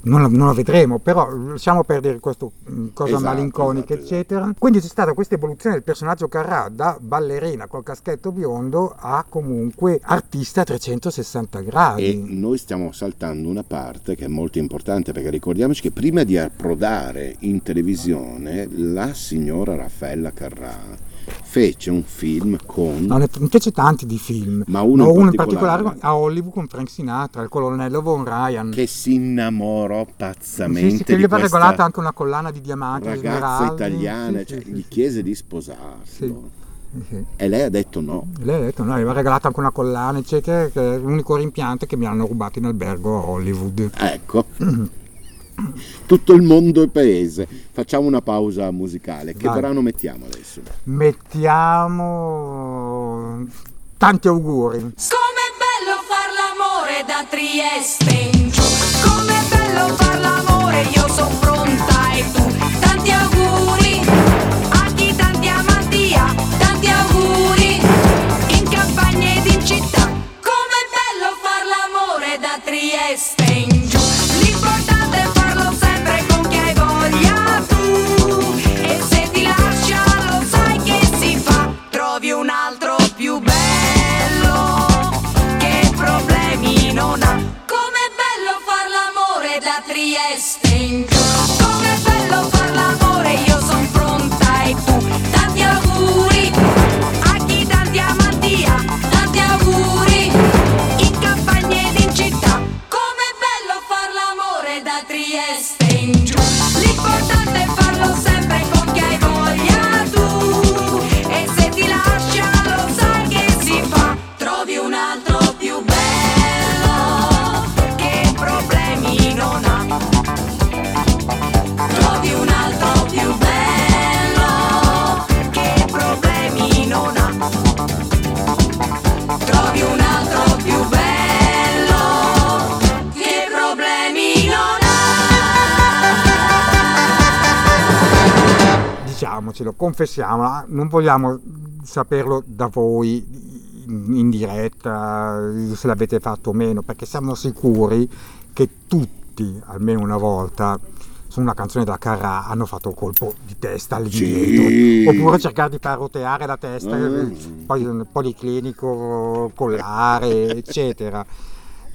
non la, non la vedremo, però lasciamo perdere questa cosa Esatto, malinconica, esatto, eccetera. Quindi c'è stata questa evoluzione del personaggio Carrà da ballerina col caschetto biondo a comunque artista a 360 gradi. E noi stiamo saltando una parte che è molto importante perché ricordiamoci che prima di approdare in televisione la signora Raffaella Carrà fece un film con No, ne fece tanti di film, Ma uno No, in uno in particolare. particolare a Hollywood con Frank Sinatra, il colonnello Von Ryan. che si innamorò pazzamente Sì, sì, che gli aveva questa regalata anche una collana di diamanti, ragazza smeraldi. italiana, Sì, cioè, sì, gli chiese di sì, sposarlo sì. e lei ha detto no. Lei ha detto no, gli aveva regalato anche una collana, eccetera, che è l'unico rimpianto che mi hanno rubato in albergo a Hollywood. Ecco. Tutto il mondo è paese. Facciamo una pausa musicale. Che Vai. brano mettiamo adesso? Mettiamo tanti auguri. Com'è bello far l'amore da Trieste in giù. Com'è diciamocelo, confessiamolo, non vogliamo saperlo da voi in, diretta, se l'avete fatto o meno, perché siamo sicuri che tutti, almeno una volta, su una canzone da Carrà hanno fatto il colpo di testa all'indietro Sì. oppure cercare di far roteare la testa Mm. poi nel policlinico collare eccetera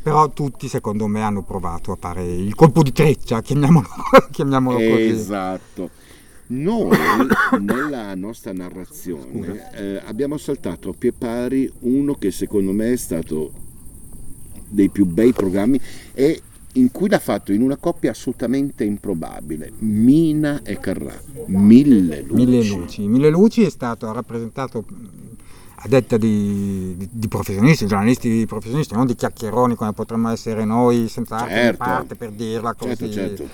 però tutti secondo me hanno provato a fare il colpo di treccia chiamiamolo, chiamiamolo così Esatto. Noi nella nostra narrazione eh, abbiamo saltato a pie pari uno che secondo me è stato dei più bei programmi e in cui l'ha fatto in una coppia assolutamente improbabile, Mina e Carrà, Mille Luci. Mille Luci. Mille Luci è stato rappresentato mh, a detta di, di- di professionisti, giornalisti professionisti, non di chiacchieroni come potremmo essere noi senza arte Certo. parte per dirla così. Certo, certo.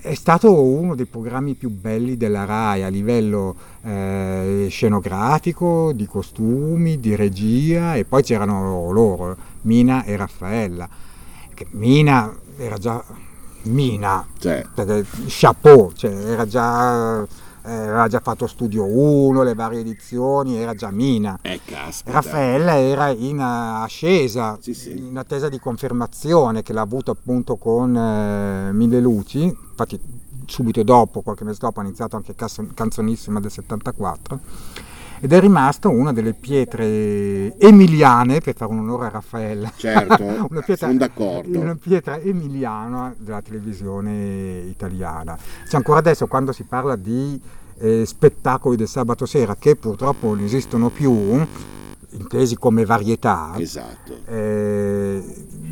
È stato uno dei programmi più belli della RAI a livello eh, scenografico, di costumi, di regia e poi c'erano loro, Mina e Raffaella. Mina era già Mina, Cioè, perché chapeau, cioè era già, eh, aveva già fatto Studio 1, le varie edizioni, era già Mina. eh. Raffaella era in eh, ascesa, Sì, sì. in attesa di confermazione che l'ha avuto appunto con eh, Mille Luci, infatti subito dopo, qualche mese dopo, ha iniziato anche Canzonissima del 74 ed è rimasto una delle pietre emiliane, per fare un onore a Raffaella, Certo, una pietra, sono d'accordo. una pietra emiliana della televisione italiana. Cioè ancora adesso quando si parla di eh, spettacoli del sabato sera che purtroppo non esistono più, intesi come varietà, Esatto. eh,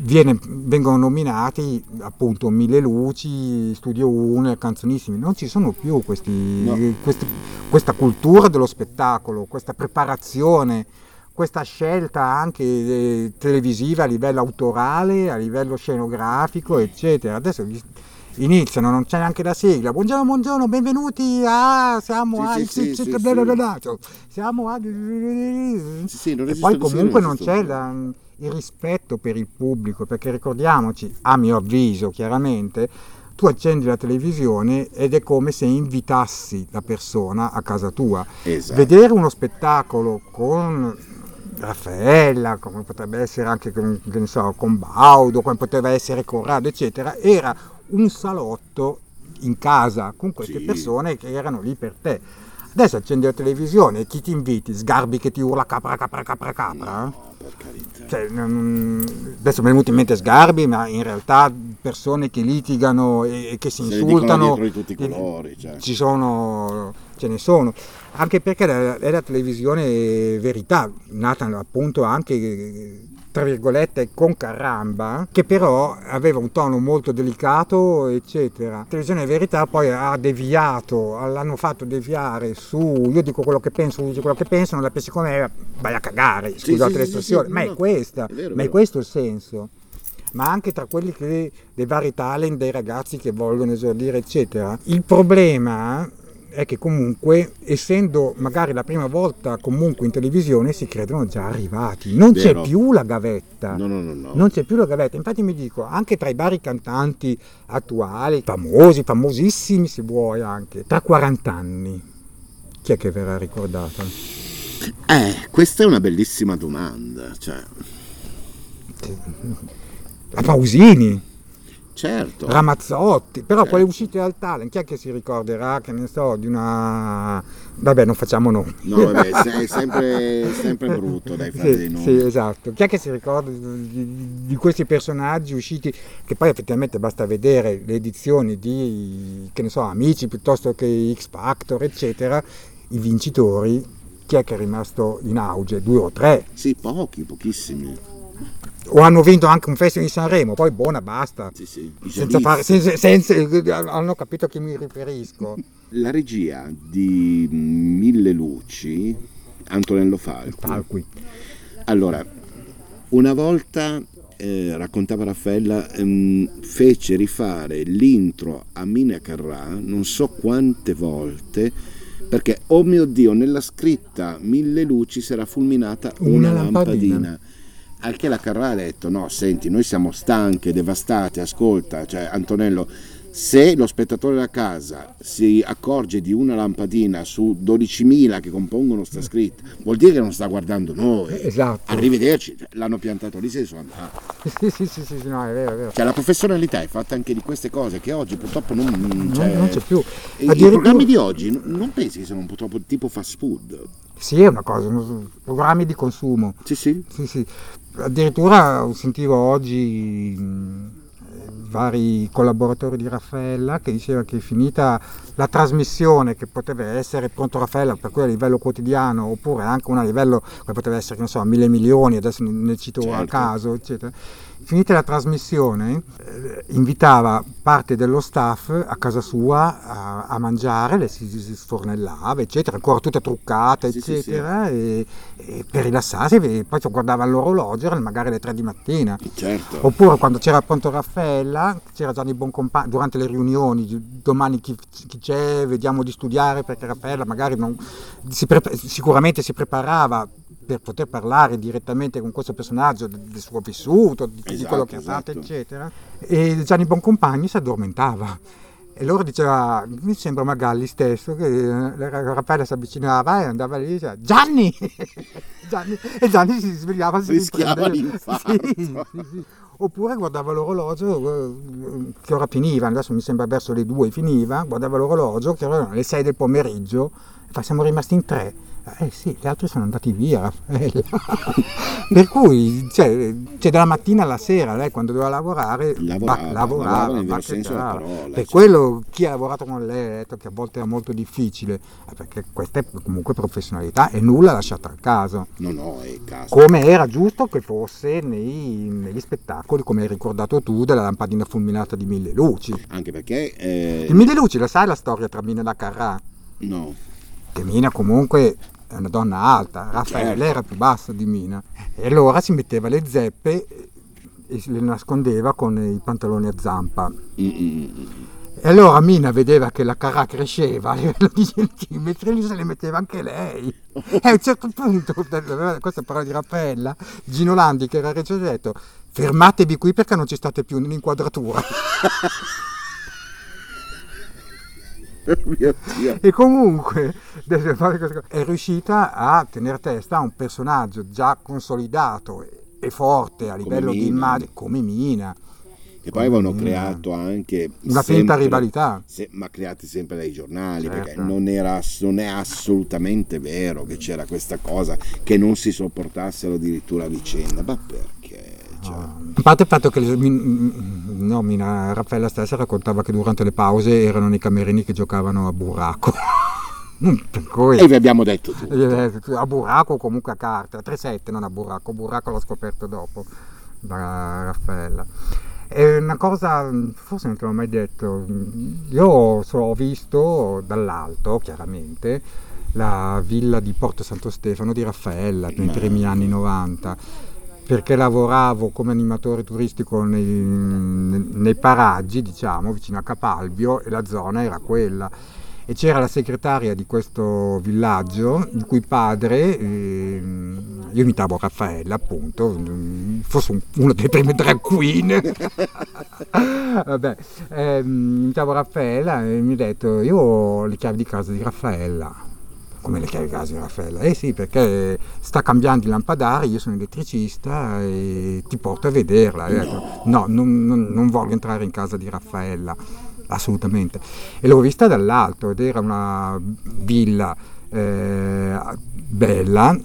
viene- vengono nominati appunto Mille Luci, Studio 1 e Canzonissimi, non ci sono più questi, No. questi- questa cultura dello spettacolo, questa preparazione, questa scelta anche eh, televisiva a livello autorale, a livello scenografico, eccetera. Adesso iniziano, non c'è neanche la sigla. Buongiorno, buongiorno, benvenuti a siamo Sì, a sì, sì. Cioè, siamo a Sì, sì, non e poi comunque non c'è la- il rispetto per il pubblico, perché ricordiamoci, a mio avviso chiaramente, tu accendi la televisione ed è come se invitassi la persona a casa tua. Esatto. Vedere uno spettacolo con Raffaella, come potrebbe essere anche con, so, con Baudo, come poteva essere Corrado, eccetera, era un salotto in casa con queste Sì. persone che erano lì per te. Adesso accendi la televisione e chi ti inviti? Sgarbi che ti urla capra, capra, capra, capra? No, per carità. Cioè, adesso mi è venuto in mente Sgarbi, ma in realtà persone che litigano e, che si Se insultano. di tutti i eh, colori, cioè. Ci sono, ce ne sono. Anche perché è è la televisione verità, nata appunto anche eh, tra virgolette con Carramba, che però aveva un tono molto delicato, eccetera. Televisione verità poi ha deviato, l'hanno fatto deviare su, io dico quello che penso, tu dici quello che penso, non la pensi come vai a cagare, Sì, scusate sì, sì, l'espressione, sì, ma no, è questa, è vero, ma è questo il senso. Ma anche tra quelli che, dei vari talent, dei ragazzi che vogliono esordire, eccetera. Il problema è che comunque, essendo magari la prima volta comunque in televisione, si credono già arrivati. Non c'è Vero. più la gavetta. No, no, no, no. Non c'è più la gavetta, infatti mi dico, anche tra i vari cantanti attuali, famosi, famosissimi se vuoi anche, tra 40 anni, chi è che verrà ricordato? Eh, questa è una bellissima domanda. Cioè, La Pausini, certo. Ramazzotti, però Certo. quelle uscite al talent, chi è che si ricorderà, che ne so, di una... Vabbè, non facciamo nomi. No, vabbè, è sempre, sempre brutto dai fare dei Sì, nomi. sì, esatto. Chi è che si ricorda di, di- di questi personaggi usciti, che poi effettivamente basta vedere le edizioni di, che ne so, Amici piuttosto che X Factor, eccetera, i vincitori, chi è che è rimasto in auge? Due o tre? Sì, pochi, pochissimi. O hanno vinto anche un festival di Sanremo, poi buona, basta. Sì, sì. Senza fare, senza, senza- hanno capito a chi mi riferisco. La regia di Mille Luci, Antonello Falco. Falqui. Allora, una volta eh, raccontava Raffaella, ehm, fece rifare l'intro a Mina Carrà non so quante volte perché, oh mio Dio, nella scritta Mille Luci si era fulminata una, Una lampadina. lampadina. Al che la Carrà ha detto: No, senti, noi siamo stanche, devastate. Ascolta, cioè, Antonello, Se lo spettatore da casa si accorge di una lampadina su 12.000 che compongono sta scritta, vuol dire che non sta guardando noi. Esatto. Arrivederci, Cioè, l'hanno piantato lì, se ne sono andati. Sì, sì, sì, sì, no, è vero, è vero. Cioè, la professionalità è fatta anche di queste cose che oggi purtroppo non, non Non, c'è. non c'è più. I, i Addirittura- programmi di oggi non pensi che siano purtroppo tipo fast food? Sì, è una cosa, programmi di consumo. Sì, sì. Sì, sì. Addirittura sentivo oggi mh, vari collaboratori di Raffaella che diceva che finita la trasmissione che poteva essere pronto Raffaella per cui a livello quotidiano oppure anche una a livello che poteva essere che so mille milioni adesso ne- cito a Certo. caso eccetera finita la trasmissione eh, invitava parte dello staff a casa sua a, a mangiare le si, si sfornellava eccetera ancora tutte truccate Sì, sì, sì. eccetera E, e per rilassarsi e poi guardava l'orologio erano magari le 3 di mattina Certo. Oppure quando c'era appunto Raffaella, c'era Gianni Boncompagni, durante le riunioni, domani chi, chi c'è, vediamo di studiare perché Raffaella magari non, si pre- sicuramente si preparava per poter parlare direttamente con questo personaggio de- del suo vissuto, di, di Esatto, quello che ha fatto, esatto. eccetera. E Gianni Boncompagni si addormentava. E loro diceva, mi sembra Magalli stesso, che eh, Raffaella si avvicinava e andava lì e diceva Gianni! Gianni! E Gianni si svegliava, si Rischiava l'infarto. Sì, sì, sì. Oppure guardava l'orologio eh, che ora finiva, adesso mi sembra verso le due finiva, guardava l'orologio che erano le 6 del pomeriggio e fa siamo rimasti in tre. Eh sì, gli altri sono andati via, Raffaella. per cui, cioè, cioè, dalla mattina alla sera, lei quando doveva lavorare, Lavorava, va- lavorava lavorava, parola, Per cioè. quello chi ha lavorato con lei ha detto che a volte era molto difficile, eh, perché questa è comunque professionalità e nulla lasciata al caso No, no, è caso. come era giusto che fosse nei- negli spettacoli, come hai ricordato tu, della lampadina fulminata di Mille Luci. Anche perché... eh, Il Mille Luci, la sai la storia tra Mina e la Carrà? no, Che Mina comunque è una donna alta, Raffaella Certo. era più bassa di Mina. E allora si metteva le zeppe e le nascondeva con i pantaloni a zampa. E allora Mina vedeva che la carà cresceva a livello di centimetri e lì se le metteva anche lei. E a un certo punto, questa parola di Raffaella, Gino Landi che era regge ha detto fermatevi qui perché non ci state più nell'inquadratura. E comunque è riuscita a tenere testa a un personaggio già consolidato e- forte a livello di immagine come Mina. Che poi avevano Mm. creato anche... Una finta rivalità. se- ma creati sempre dai giornali, Certo. perché non, era, non è assolutamente vero che c'era questa cosa, che non si sopportassero addirittura a vicenda. Ma perché? Cioè, A parte il fatto che le- Min- no, Mina, Raffaella stessa raccontava che durante le pause erano nei camerini che giocavano a burraco. cui, E vi abbiamo detto tutto. eh, a burraco comunque a carte, a 3-7 non a burraco, burraco l'ho scoperto dopo da Raffaella. È una cosa, forse non te l'ho mai detto, io so- ho visto dall'alto, chiaramente, la villa di Porto Santo Stefano di Raffaella nei primi anni 90 perché lavoravo come animatore turistico nei, nei paraggi, diciamo, vicino a Capalbio e la zona era quella. E c'era la segretaria di questo villaggio, il cui padre, ehm, io imitavo Raffaella appunto, forse un- uno dei primi drag queen. Vabbè, ehm, imitavo Raffaella e mi ha detto, io ho le chiavi di casa di Raffaella. Come le chiavi di Raffaella? Eh sì, perché sta cambiando i lampadari, io sono elettricista e ti porto a vederla. Detto, no, non, non- non voglio entrare in casa di Raffaella, assolutamente. E l'ho vista dall'alto ed era una villa eh, bella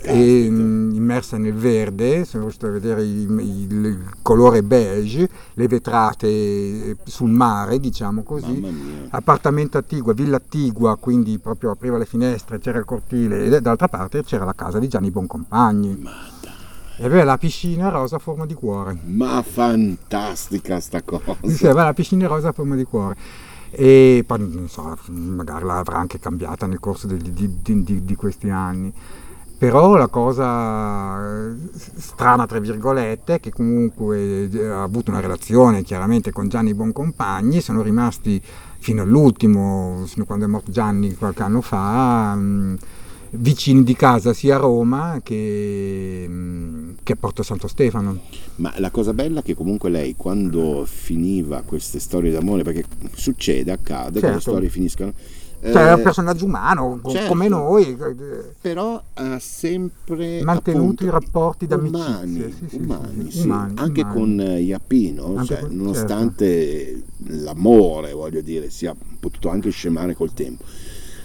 e, mm, immersa nel verde, sono riuscito a vedere il, il- il colore beige, le vetrate eh, sul mare, diciamo così appartamento attigua, villa attigua, quindi proprio apriva le finestre, c'era il cortile e dall'altra parte c'era la casa di Gianni Boncompagni. E aveva la piscina rosa a forma di cuore. Ma fantastica sta cosa. Sì, aveva la piscina rosa a forma di cuore. E poi non so, magari l'avrà anche cambiata nel corso di, di- di- di questi anni. Però la cosa eh, strana, tra virgolette, è che comunque eh, ha avuto una relazione chiaramente con Gianni Boncompagni, sono rimasti fino all'ultimo, fino a quando è morto Gianni qualche anno fa, mh, vicini di casa sia a Roma che, mm, che a Porto Santo Stefano. Ma la cosa bella è che comunque lei quando finiva queste storie d'amore, perché succede, accade che le Certo. storie finiscano, Cioè è eh, un personaggio umano, certo. come noi. però ha sempre Mantenuto appunto, i rapporti d'amicizia, umani, sì, sì, umani, sì, umani, anche umani. con eh, Iapino, cioè, con- nonostante l'amore, voglio dire, sia potuto anche scemare col tempo.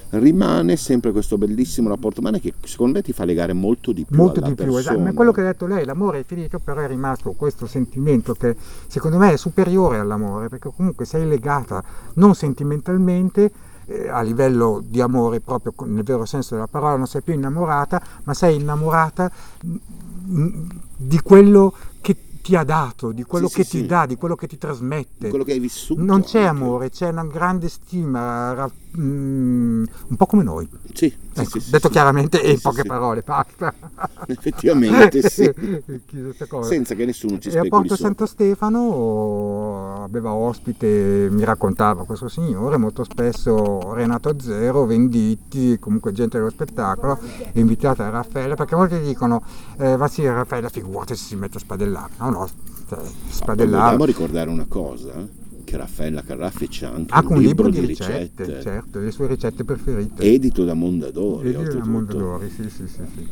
Rimane sempre questo bellissimo rapporto umano che secondo me ti fa legare molto di più Molto di più, esatto. Ma quello che ha detto lei, l'amore è finito, però è rimasto questo sentimento che secondo me è superiore all'amore, perché comunque sei legata non sentimentalmente, eh, a livello di amore proprio nel vero senso della parola, non sei più innamorata, ma sei innamorata mm, di quello che ti ha dato, di quello Sì, che sì, ti sì. dà, di quello che ti trasmette. quello che hai vissuto. Non c'è anche. amore, c'è una grande stima, mm, un po' come noi. Sì, sì, Ecco, sì, detto sì. chiaramente e in poche parole, basta. Effettivamente sì. Senza che nessuno ci e a speculi Porto. Santo Stefano aveva ospite, mi raccontava questo signore, molto spesso Renato Zero, Venditti, comunque gente dello spettacolo, invitata a Raffaella, perché molti dicono, eh, ma sì, Raffaella figurati se si mette a spadellare. No, no, cioè, spadellare. Vogliamo ricordare una cosa? Che Raffaella Carraffi c'ha anche Anche un libro di ricette, ricette, certo, le sue ricette preferite. edito da Mondadori. E di oltretutto. Mondadori, sì, sì, sì, sì.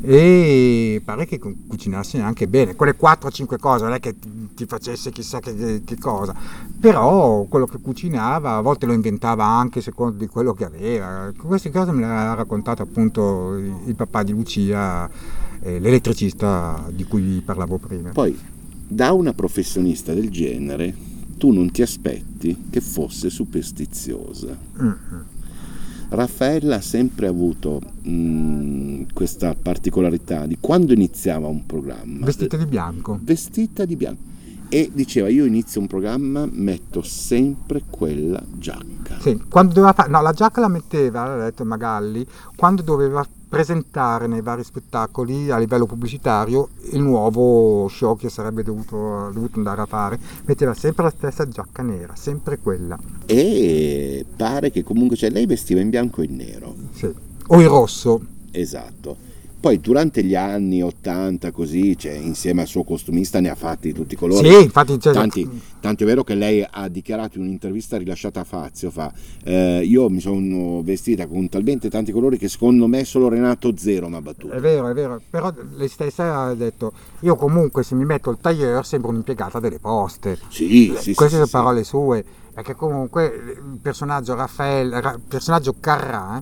E pare che cu- cucinasse anche bene, quelle 4-5 cose, non è che ti- facesse chissà che, che cosa, però quello che cucinava a volte lo inventava anche secondo di quello che aveva. Queste cose me le ha raccontate appunto il il papà di Lucia, eh, l'elettricista di cui vi parlavo prima. Poi, da una professionista del genere, tu non ti aspetti che fosse superstiziosa. Mm, Raffaella ha sempre avuto mh, questa particolarità di quando iniziava un programma, Vestita di bianco. vestita di bianco. E diceva, io inizio un programma, metto sempre quella giacca. Sì, quando doveva fa- no, la giacca la metteva, l'ha detto Magalli, quando doveva presentare nei vari spettacoli a livello pubblicitario il nuovo show che sarebbe dovuto, dovuto andare a fare, metteva sempre la stessa giacca nera, sempre quella. E pare che comunque, cioè lei vestiva in bianco e in nero. Sì. O il rosso, Esatto. Poi durante gli anni 80 così, cioè, insieme al suo costumista ne ha fatti tutti i colori. sì, infatti c'è Tanti, tanto è vero che lei ha dichiarato in un'intervista rilasciata a Fazio, fa, eh, io mi sono vestita con talmente tanti colori che secondo me solo Renato Zero mi ha battuto. È vero, è vero, però lei stessa ha detto, io comunque se mi metto il tailleur sembro un'impiegata delle poste. Sì, sì, Queste sì, sono sì, parole sue, perché comunque il personaggio Raffaele, ra- il personaggio Carrà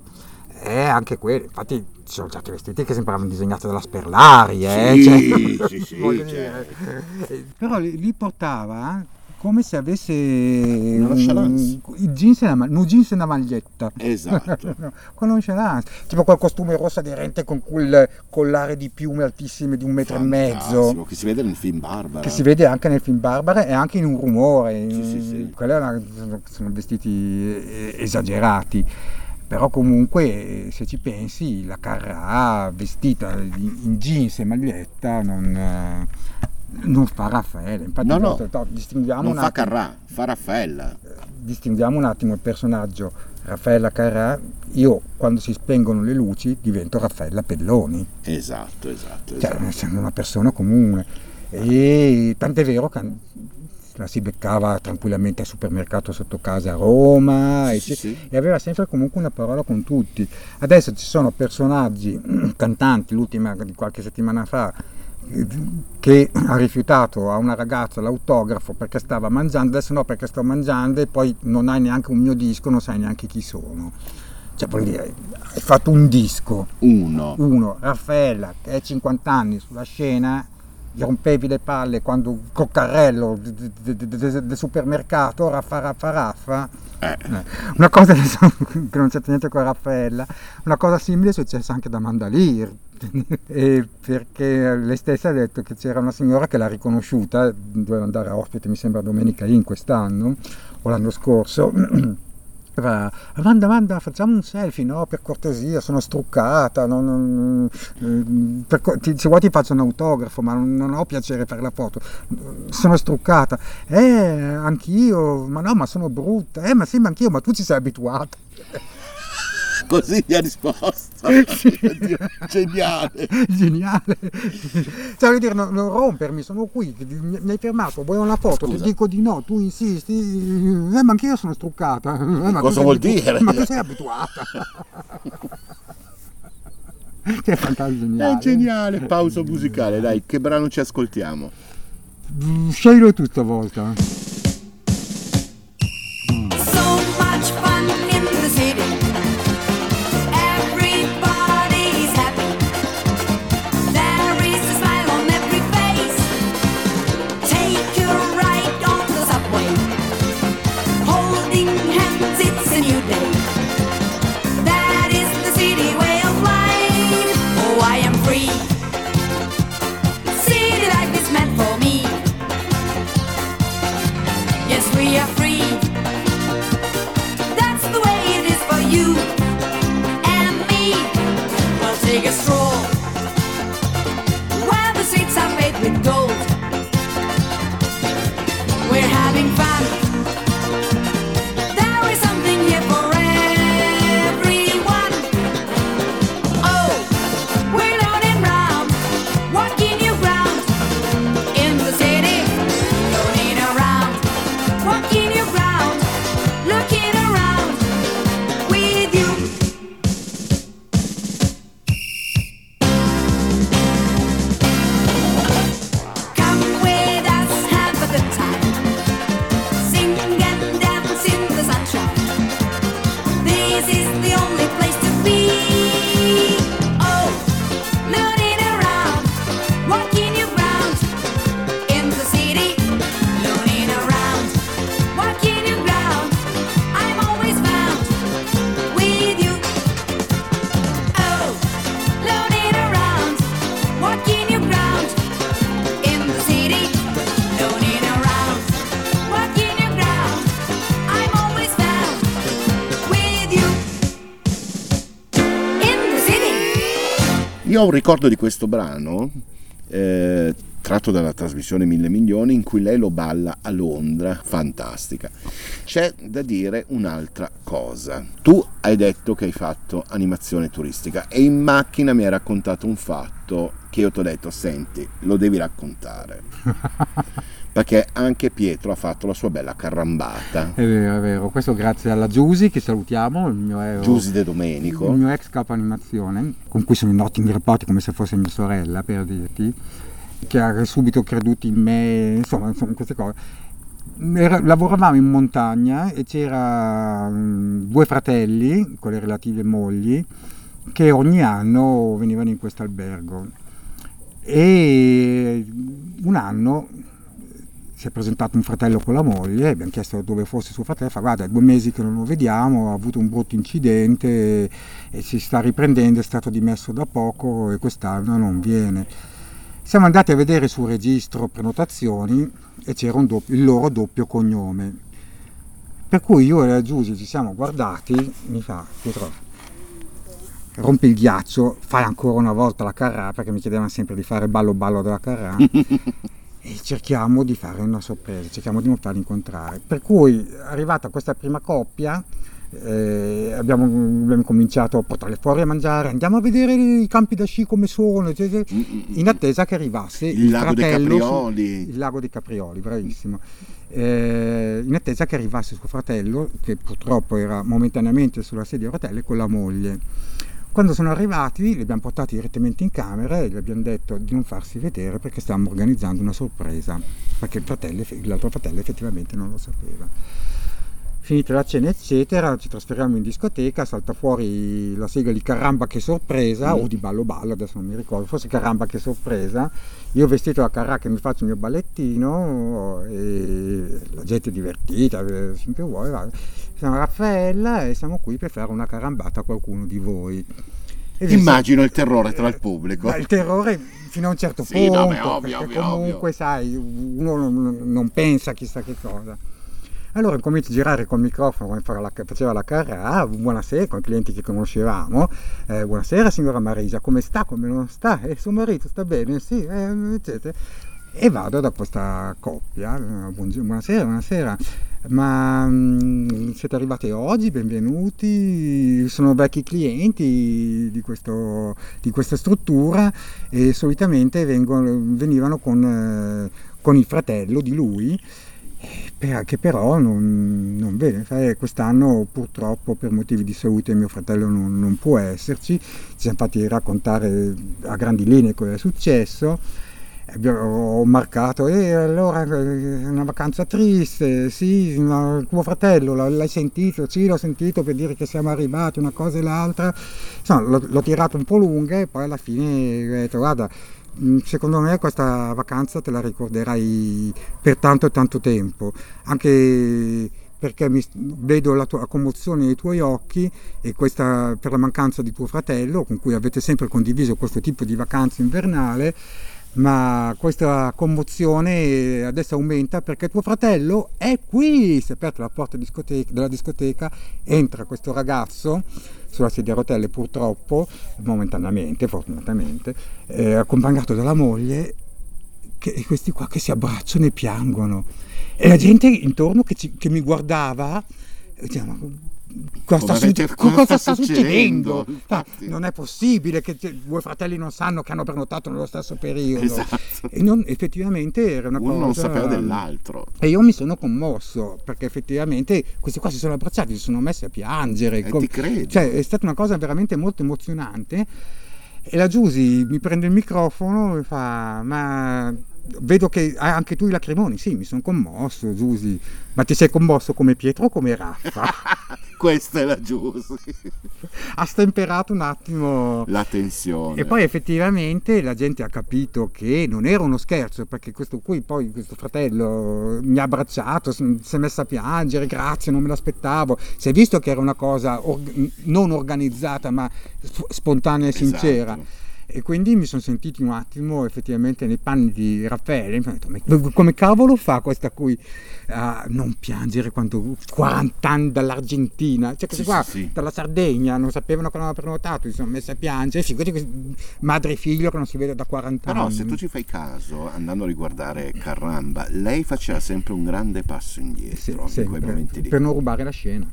è anche quello, infatti ci sono certi vestiti che sembravano disegnati dalla Sperlari, eh? Sì, cioè, sì, sì, voglio certo. dire. Però li, li portava come se avesse Una i jeans e una, un jeans e una maglietta. Esatto. con nonchalance, tipo quel costume rosso aderente con quel collare di piume altissime di un metro e mezzo Fantastico, Che si vede nel film Barbara. che si vede anche nel film Barbara e anche in un rumore. Sì, sì, sì. Sono, sono vestiti eh, esagerati. Però comunque, eh, se ci pensi, la Carrà vestita in jeans e maglietta non, eh, non fa Raffaele. Infatti, No, no, no, distinguiamo, Non un fa attimo, Carrà, fa Raffaella. distinguiamo un attimo il personaggio Raffaella Carrà. Io, quando si spengono le luci, divento Raffaella Pelloni. Esatto, esatto, cioè esatto. essendo una persona comune e tant'è vero che la si beccava tranquillamente al supermercato sotto casa a Roma Sì, e, sì, e aveva sempre comunque una parola con tutti. Adesso ci sono personaggi cantanti l'ultima di qualche settimana fa che ha rifiutato a una ragazza l'autografo perché stava mangiando adesso no perché sto mangiando e poi non hai neanche un mio disco non sai neanche chi sono. Cioè vuol dire hai fatto un disco. Uno. uno, Raffaella, che è 50 anni sulla scena, rompevi le palle quando de- de- del supermercato, raffa raffa raffa. Eh. Una cosa che non c'è niente con Raffaella, una cosa simile è successa anche da Mandalir. E perché lei stessa ha detto che c'era una signora che l'ha riconosciuta, doveva andare a ospite, mi sembra domenica in quest'anno o l'anno scorso. Fa, Amanda, Amanda, facciamo un selfie, no? Per cortesia, sono struccata, non- non- per ti- se vuoi ti faccio un autografo, ma non, non ho piacere fare la foto. Sono struccata. Eh, anch'io, ma no, ma sono brutta. Eh, ma sì, ma anch'io, ma tu ci sei abituata. Così gli ha risposto. Geniale. Geniale. Cioè, voglio dire, non, non rompermi, sono qui, mi, hai fermato, vuoi una foto? Scusa. Ti dico di no, tu insisti, eh, ma anche io sono struccata. Eh, Cosa vuol abitu- dire? Ma tu sei abituata. che fantasia geniale. È geniale. Pausa musicale, dai, che brano ci ascoltiamo? Sceglilo tu stavolta. Io ho un ricordo di questo brano, eh, tratto dalla trasmissione Mille Milioni, in cui lei lo balla a Londra, fantastica. C'è da dire un'altra cosa. Tu hai detto che hai fatto animazione turistica e in macchina mi hai raccontato un fatto che io ti ho detto, senti, lo devi raccontare. Perché anche Pietro ha fatto la sua bella carrambata. È vero, è vero. Questo grazie alla Giusy, che salutiamo, il mio, Domenico. il mio ex capo animazione, con cui sono in ottimi rapporti come se fosse mia sorella, per dirti, che ha subito creduto in me, insomma, insomma queste cose. Lavoravamo in montagna e c'era mm, due fratelli con le relative mogli che ogni anno venivano in questo albergo e un anno si è presentato un fratello con la moglie, abbiamo chiesto dove fosse suo fratello, fa guarda è due mesi che non lo vediamo, ha avuto un brutto incidente e, e si sta riprendendo, è stato dimesso da poco e quest'anno non viene. Siamo andati a vedere sul registro prenotazioni e c'era doppio- il loro doppio cognome. Per cui io e la Giusy ci siamo guardati, mi fa, Pietro, rompi il ghiaccio, fai ancora una volta la carrà, perché mi chiedevano sempre di fare ballo ballo della carrà, e cerchiamo di fare una sorpresa, cerchiamo di non farli incontrare. Per cui, arrivata questa prima coppia, eh, abbiamo, abbiamo cominciato a portarle fuori a mangiare, andiamo a vedere i campi da sci come sono, cioè, cioè, in attesa che arrivasse il, Il lago dei fratello su- Caprioli. il lago dei Caprioli, bravissimo. Eh, in attesa che arrivasse suo fratello, che purtroppo era momentaneamente sulla sedia a rotelle, con la moglie. Quando sono arrivati li abbiamo portati direttamente in camera e gli abbiamo detto di non farsi vedere perché stavamo organizzando una sorpresa, perché il fratello, l'altro fratello effettivamente non lo sapeva. Finita la cena eccetera, ci trasferiamo in discoteca, salta fuori la sigla di Caramba che sorpresa, o di Ballo Ballo, adesso non mi ricordo, forse Caramba che sorpresa, io vestito da carrà che mi faccio il mio ballettino e la gente è divertita, eh, finché vuoi, va. Sono Raffaella e siamo qui per fare una carambata a qualcuno di voi. E Immagino il terrore tra il pubblico. ma il terrore fino a un certo Sì, punto, no, è ovvio, perché ovvio, comunque ovvio. sai, uno non, non pensa chissà che cosa. Allora comincio a girare col microfono come faceva la Carrà, buonasera con i clienti che conoscevamo, eh, buonasera signora Marisa, come sta, come non sta? E suo marito sta bene? Sì, eh, eccetera. E vado da questa coppia, eh, buonasera, buonasera, ma mm, siete arrivati oggi, benvenuti, sono vecchi clienti di, questo, di questa struttura e solitamente vengono, venivano con, eh, con il fratello di lui che però non, non vede. Eh, Quest'anno purtroppo per motivi di salute mio fratello non, non può esserci, ci siamo fatti raccontare a grandi linee cosa è successo. Ho marcato, e allora eh, è una vacanza triste, sì, ma tuo fratello l'ha- l'hai sentito? Sì, l'ho sentito per dire che siamo arrivati, una cosa e l'altra. Insomma, l'ho, l'ho tirato un po' lunga e poi alla fine ho detto, guarda, Secondo me questa vacanza te la ricorderai per tanto e tanto tempo, anche perché mi- vedo la, tua, la commozione nei tuoi occhi e questa per la mancanza di tuo fratello con cui avete sempre condiviso questo tipo di vacanza invernale, ma questa commozione adesso aumenta perché tuo fratello è qui, si è aperta la porta discoteca- della discoteca, entra questo ragazzo sulla sedia a rotelle purtroppo, momentaneamente, fortunatamente, eh, accompagnato dalla moglie e questi qua che si abbracciano e piangono. E la gente intorno che, ci- che mi guardava, diceva, "Ma cosa, sta, avete- cosa cosa sta sta succedendo? succedendo?" Ah, non è possibile che due fratelli non sanno che hanno prenotato nello stesso periodo. Esatto. E non- effettivamente era una Uno cosa... non sapeva dell'altro. E io mi sono commosso perché effettivamente questi qua si sono abbracciati, si sono messi a piangere. E com-. Cioè, è stata una cosa veramente molto emozionante. E la Giusy mi prende il microfono e fa: Ma vedo che anche tu i lacrimoni. Sì, mi sono commosso, Giusy. Ma ti sei commosso come Pietro o come Raffa? Questa è la giusta. ha stemperato un attimo. La tensione. E poi effettivamente la gente ha capito che non era uno scherzo, perché questo qui, poi questo fratello mi ha abbracciato, si è messo a piangere, grazie, non me l'aspettavo. Si è visto che era una cosa org- non organizzata, ma sp- spontanea e sincera. E quindi mi sono sentito un attimo effettivamente nei panni di Raffaele. Mi ho detto, "Ma come cavolo fa questa qui a non piangere quando 40 anni dall'Argentina? Cioè, questi Sì, qua sì, sì. dalla Sardegna non sapevano che avevano prenotato, si sono messi a piangere. Figurati madre e figlio che non si vede da 40 Però anni. se tu ci fai caso, andando a riguardare Carramba, lei faceva sempre un grande passo indietro in quei momenti lì. per non rubare la scena.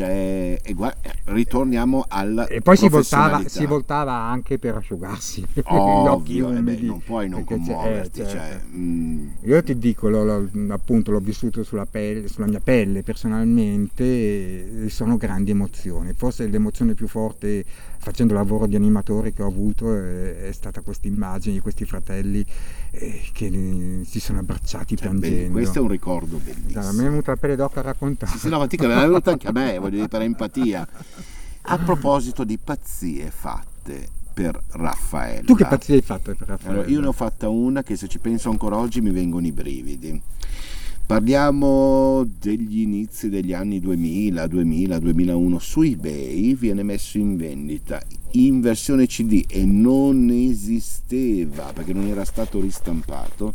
Cioè, e gua- eh, ritorniamo alla E poi si voltava, si voltava anche per asciugarsi gli occhi Ovvio, eh beh, non puoi non eh, commuoverti. certo. cioè, mm, Io ti dico, l'ho- l'ho- appunto l'ho vissuto sulla, pelle, sulla mia pelle personalmente e sono grandi emozioni. Forse l'emozione più forte facendo il lavoro di animatore che ho avuto è, è stata questa immagine di questi fratelli eh, che eh, si sono abbracciati cioè, piangendo. questo è un ricordo bellissimo. me è venuta la pelle d'oca a raccontare. Sì, sì, no, ma ti è venuta anche a me, voglio dire, per empatia. A proposito di pazzie fatte per Raffaella. Tu che pazzie hai fatto per Raffaele? Allora, io ne ho fatta una che se ci penso ancora oggi mi vengono i brividi. Parliamo degli inizi degli anni 2000, 2000, 2001. Su eBay viene messo in vendita in versione CD e non esisteva perché non era stato ristampato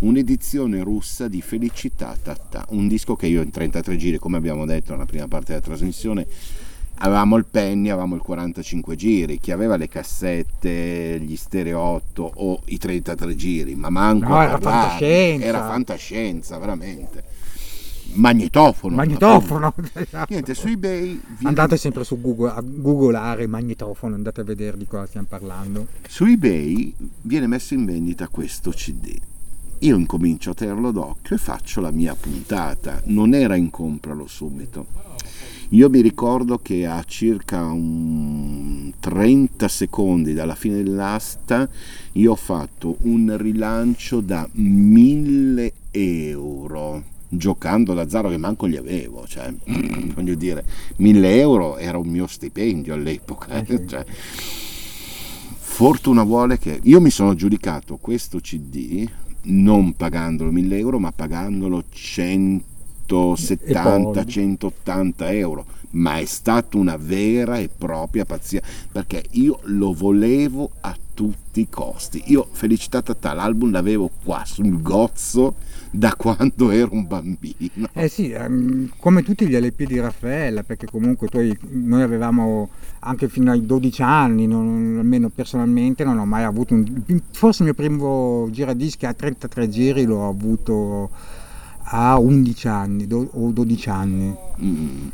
un'edizione russa di Felicità Tata, un disco che io in 33 giri, come abbiamo detto nella prima parte della trasmissione, avevamo il penny, avevamo il 45 giri, chi aveva le cassette, gli stereo 8 o i 33 giri, ma manco No, era parlarne. fantascienza. era fantascienza, veramente. Magnetofono. Magnetofono! appunto. Niente, su eBay viene- Andate sempre su Google a googolare magnetofono, andate a vedere di cosa stiamo parlando. Su eBay viene messo in vendita questo CD. Io incomincio a tenerlo d'occhio e faccio la mia puntata. Non era in compralo subito. Io mi ricordo che a circa un 30 secondi dalla fine dell'asta io ho fatto un rilancio da 1000 euro giocando d'azzardo che manco li avevo cioè, voglio dire 1000 euro era un mio stipendio all'epoca Eh cioè, Fortuna vuole che io mi sono giudicato questo CD non pagandolo 1000 euro, ma pagandolo 170, 180 euro. Ma è stata una vera e propria pazzia perché io lo volevo a tutti i costi. Io Felicità Tata, l'album l'avevo qua sul gozzo da quando ero un bambino. Eh sì, ehm, come tutti gli LP di Raffaella, perché comunque poi noi avevamo anche fino ai 12 anni, non- almeno personalmente non ho mai avuto un... Forse il mio primo giradischi a 33 giri l'ho avuto ha 11 anni do- o 12 anni. Mm.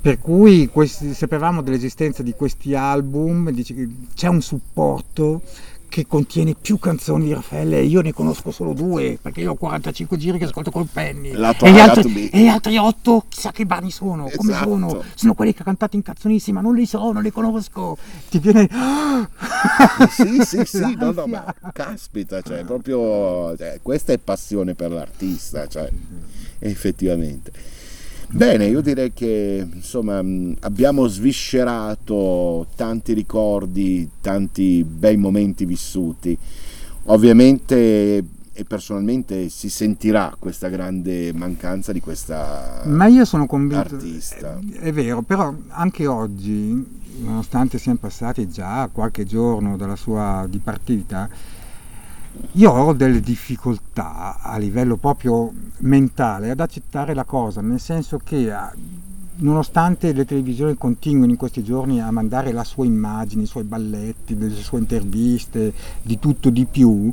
Per cui questi- sapevamo dell'esistenza di questi album, dice che c'è un supporto che contiene più canzoni di Raffaele io ne conosco solo due perché io ho 45 giri che ascolto col penny e, gli altri, e gli altri otto chissà che brani sono, come Esatto. sono, sono quelli che ha cantato in canzonissima, non li so, non li conosco, ti viene... Sì, sì, sì, no, no, ma caspita, cioè, proprio, cioè, questa è passione per l'artista, cioè, effettivamente. Bene, io direi che insomma mh, abbiamo sviscerato tanti ricordi, tanti bei momenti vissuti. Ovviamente e personalmente si sentirà questa grande mancanza di questa Ma io sono convinto, artista. è, è vero, però anche oggi, nonostante siano passati già qualche giorno dalla sua dipartita, io ho delle difficoltà a livello proprio mentale ad accettare la cosa, nel senso che ah, nonostante le televisioni continuino in questi giorni a mandare la sua immagine, i suoi balletti, le sue interviste, di tutto di più,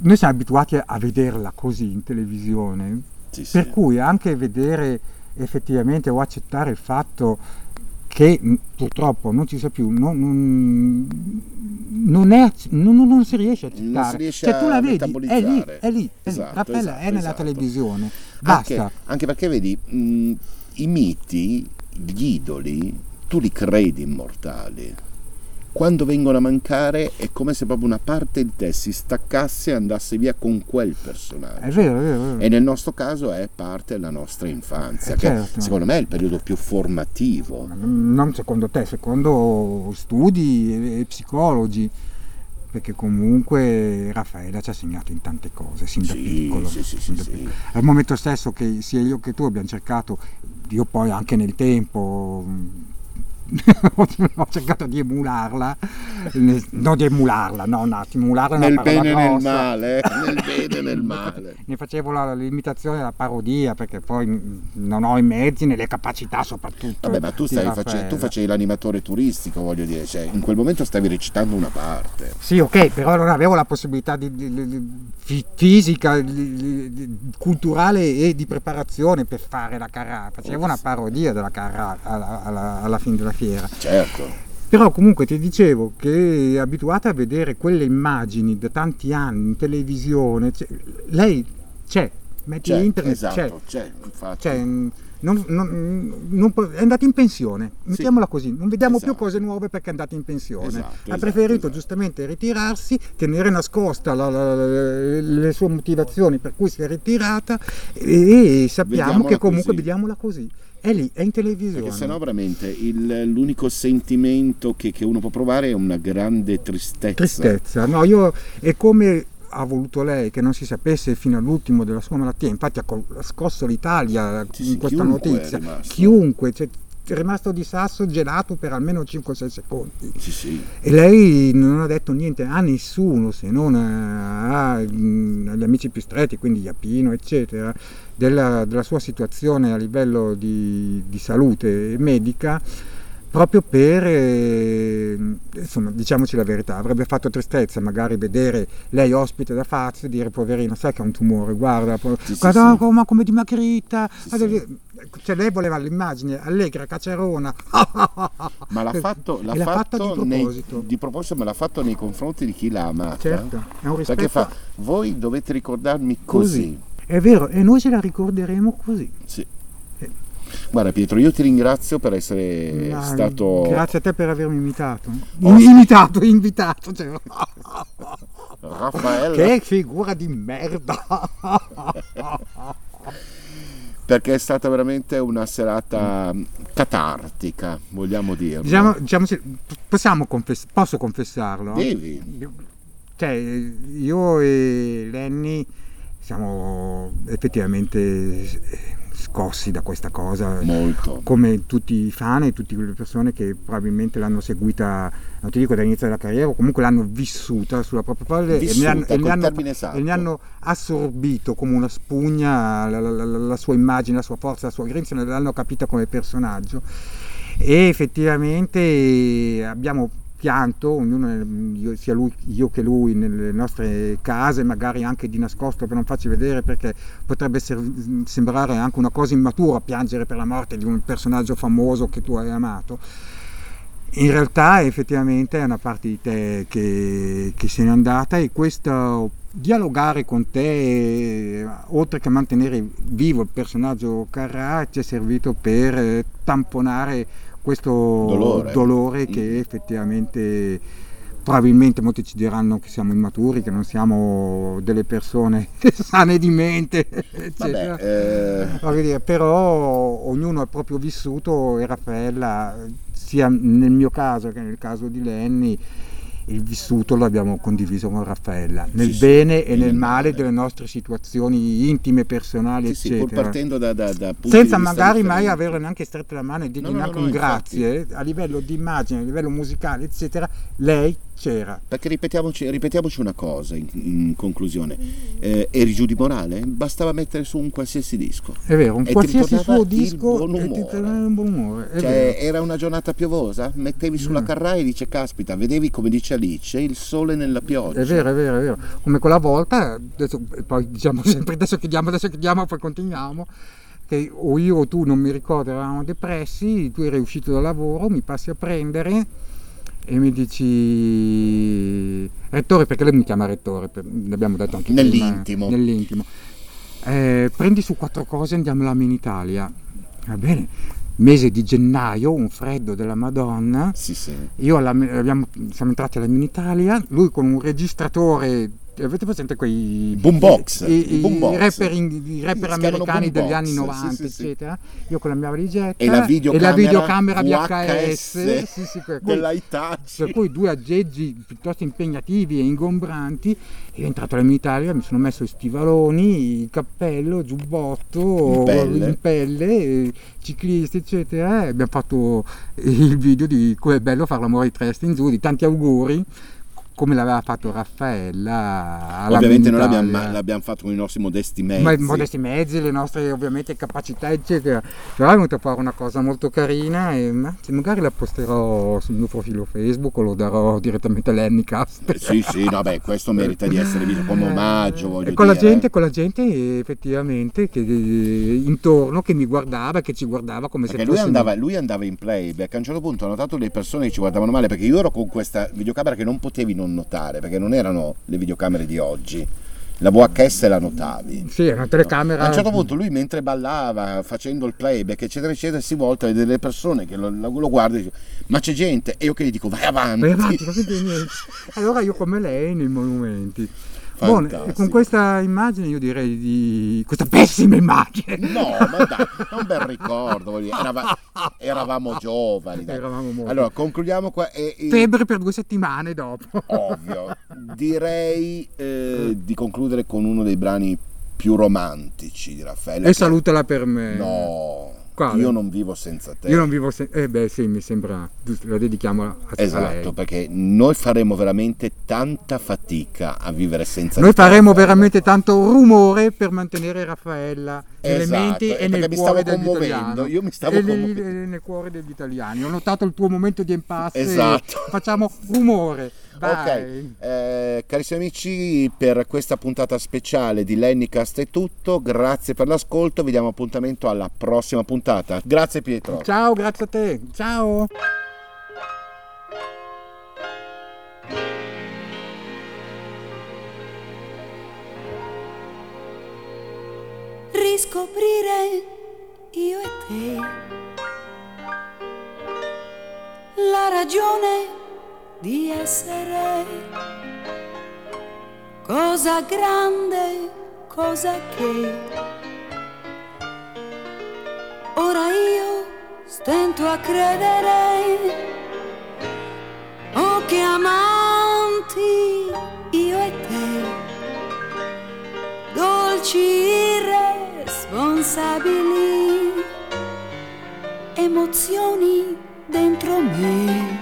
noi siamo abituati a vederla così in televisione, Sì, sì. per cui anche vedere effettivamente o accettare il fatto che mh, purtroppo non ci sia più, non, non- è- non- si riesce a accettare. Si riesce cioè, tu la vedi, è lì, è lì, è lì. Esatto, Raffaella esatto, è nella esatto. televisione, Anche, basta. anche perché vedi, mh, i miti, gli idoli, tu li credi immortali. Quando vengono a mancare è come se proprio una parte di te si staccasse e andasse via con quel personaggio. È vero, è vero, è vero. E nel nostro caso è parte della nostra infanzia, Eh, che certo. secondo me è il periodo più formativo. Ma non secondo te, secondo studi e, psicologi, perché comunque Raffaella ci ha segnato in tante cose, sin da Sì, piccolo. sì, sì, sin da piccolo. Al momento stesso che sia io che tu abbiamo cercato, io poi anche nel tempo ho cercato di emularla, non di emularla, no, no, emularla è una Nel bene e nel male, eh, nel bene e nel male. Ne facevo la- l'imitazione, la parodia, perché poi non ho i mezzi né le capacità soprattutto. Vabbè, ma tu, di stai face- tu facevi l'animatore turistico, voglio dire, cioè, in quel momento stavi recitando una parte. Sì, ok, però non avevo la possibilità di, di- di- di- fi- fisica, di- di- di- culturale e di preparazione per fare la carrà. Facevo una parodia della carrà alla, alla- alla fine della fiera. Certo. Però comunque ti dicevo che abituata a vedere quelle immagini da tanti anni in televisione. cioè, lei c'è, metti C'è, internet, esatto, c'è. c'è. Cioè, mh, non- non- non è andata in pensione, mettiamola così, non vediamo Esatto. più cose nuove perché è andata in pensione. Esatto, ha esatto, preferito esatto. giustamente ritirarsi, tenere nascosta la- la- la- le sue motivazioni per cui si è ritirata e, e sappiamo Vediamola che comunque così. vediamola così. È lì, è in televisione. Perché sennò veramente il- l'unico sentimento che, che uno può provare è una grande tristezza. Tristezza, no, io è come ha voluto lei che non si sapesse fino all'ultimo della sua malattia, infatti ha scosso l'Italia Sì, in sì, questa notizia, chiunque, cioè, rimasto di sasso gelato per almeno 5-6 secondi. Sì, sì. E lei non ha detto niente a nessuno se non a- a- mh, agli amici più stretti, quindi Iapino, eccetera, della, della sua situazione a livello di, di salute medica, proprio per, eh, insomma, diciamoci la verità, avrebbe fatto tristezza magari vedere lei ospite da Fazio e dire poverina, sai che ha un tumore, guarda, Sì, sì, guarda sì. ma come dimagrita, Sì, guarda. Cioè lei voleva l'immagine allegra, cacerona, Ma l'ha fatto, l'ha l'ha fatto fatta di nei- proposito. di proposito, ma l'ha fatto nei confronti di chi l'ha amata. Certo, è un rispetto Perché fa, voi dovete ricordarmi così. È vero, e noi ce la ricorderemo così. Sì. Guarda Pietro, io ti ringrazio per essere Ma stato Grazie a te per avermi imitato. Oh, imitato, invitato. cioè. Raffaella che figura di merda. perché è stata veramente una serata catartica, vogliamo dirlo. diciamo, diciamoci, possiamo confess- posso confessarlo? Devi. Cioè, io e Lenny siamo effettivamente scossi da questa cosa. Molto. come tutti i fan e tutte quelle persone che probabilmente l'hanno seguita, non ti dico dall'inizio della carriera, comunque l'hanno vissuta sulla propria pelle e ne hanno, e ne hanno- e ne hanno assorbito come una spugna la, la- la- la sua immagine, la sua forza, la sua grinza, l'hanno capita come personaggio. E effettivamente abbiamo pianto, ognuno, io- sia lui, io che lui, nelle nostre case, magari anche di nascosto per non farci vedere perché potrebbe ser- sembrare anche una cosa immatura piangere per la morte di un personaggio famoso che tu hai amato. In realtà effettivamente è una parte di te che, che se n'è andata e questo dialogare con te, eh, oltre che mantenere vivo il personaggio Carrà, ci è servito per eh, tamponare questo Dolore. dolore che effettivamente probabilmente molti ci diranno che siamo immaturi, che non siamo delle persone sane di mente, eccetera. Vabbè, eh, però ognuno ha proprio vissuto e Raffaella, sia nel mio caso che nel caso di Lenny, il vissuto l'abbiamo condiviso con Raffaella, nel Sì, sì, bene e e nel male male. delle nostre situazioni intime, personali, sì, sì, eccetera. partendo da, da, da Senza magari mai differenti. averle neanche strette la mano e dirgli No, neanche no, un infatti. grazie, a livello di immagine, a livello musicale, eccetera, lei c'era. Perché ripetiamoci, ripetiamoci una cosa in, in conclusione, eh, eri giù di morale? Bastava mettere su un qualsiasi disco. È vero, un qualsiasi suo disco buon e ti tornava un buon umore. Cioè, vero. era una giornata piovosa, mettevi sulla Mm. carraia e dice, caspita, vedevi come dice Alice, il sole nella pioggia. È vero, è vero, è vero. Come quella volta, adesso, poi diciamo sempre adesso chiediamo, adesso chiediamo, poi continuiamo. Che o io o tu non mi ricordo, eravamo depressi, tu eri uscito dal lavoro, mi passi a prendere e mi dici rettore, perché lei mi chiama rettore, per- l'abbiamo detto anche prima, Nell'intimo. nell'intimo. Eh, prendi su quattro cose e andiamo in Italia. Va bene, mese di gennaio, un freddo della Madonna. Sì, sì. Io alla- abbiamo- siamo entrati alla Mini Italia, lui con un registratore, avete presente quei Boombox, i, i i boombox. rapper, in- i rapper americani degli anni sì, 90, sì, sì. eccetera. Io con la mia valigetta E la videocamera, videocamera VHS VHS, sì, per cui- per cui due aggeggi piuttosto impegnativi e ingombranti. Io entrato Mini Italia, mi sono messo i stivaloni, il cappello, giubbotto, In pelle. in pelle, ciclisti, eccetera. E abbiamo fatto il video di come è bello fare l'amore di Trieste in giù, di tanti auguri, come l'aveva fatto Raffaella. Ovviamente noi l'abbiamo, l'abbiamo fatto con i nostri modesti mezzi. Ma i modesti mezzi, le nostre ovviamente capacità, eccetera. Però è venuta a fare una cosa molto carina e magari la posterò sul mio profilo Facebook o lo darò direttamente all'Annicast. Eh, Sì, sì, no, beh, questo merita di essere visto come omaggio, voglio E con la dire. gente, con la gente effettivamente che, eh, intorno che mi guardava, che ci guardava come Perché se lui andava, lui andava in playback, a un certo punto ho notato le persone che ci guardavano male, perché io ero con questa videocamera che non potevi non notare, perché non erano le videocamere di oggi. La VHS la notavi. Sì, una telecamera. A un certo punto lui mentre ballava, facendo il playback, eccetera, eccetera, si volta e vede delle persone che lo, lo, guardano e dice, ma c'è gente? E io che gli dico, vai avanti. Vai avanti, non. Allora io come lei nei monumenti. E con Fantastico. questa immagine io direi di... questa pessima immagine. No, ma dai, è un bel ricordo, erava- eravamo giovani. dai. Eravamo molto. Allora, concludiamo qua. E, e- Febbre per due settimane dopo. ovvio, direi eh, di concludere con uno dei brani più romantici di Raffaele. E che- salutala per me. No, Quale? io non vivo senza te. Io non vivo se... Eh beh sì, mi sembra giusto, la dedichiamo a, a Esatto, lei. perché noi faremo veramente tanta fatica a vivere senza Noi te, faremo Raffaele. veramente tanto rumore per mantenere Raffaella nelle Esatto, menti e e nel cuore degli italiani. io mi stavo e, commuovendo. e nel cuore degli italiani. Ho notato il tuo momento di impasse. Esatto. Facciamo rumore. Vai. Ok, eh, carissimi amici, per questa puntata speciale di Lennycast è tutto. Grazie per l'ascolto. Vi diamo appuntamento alla prossima puntata. Grazie, Pietro. Ciao, grazie a te. Ciao. riscoprire io e te la ragione di essere cosa grande, cosa che ora io stento a credere oh che amanti io e te dolci irresponsabili, emozioni dentro me,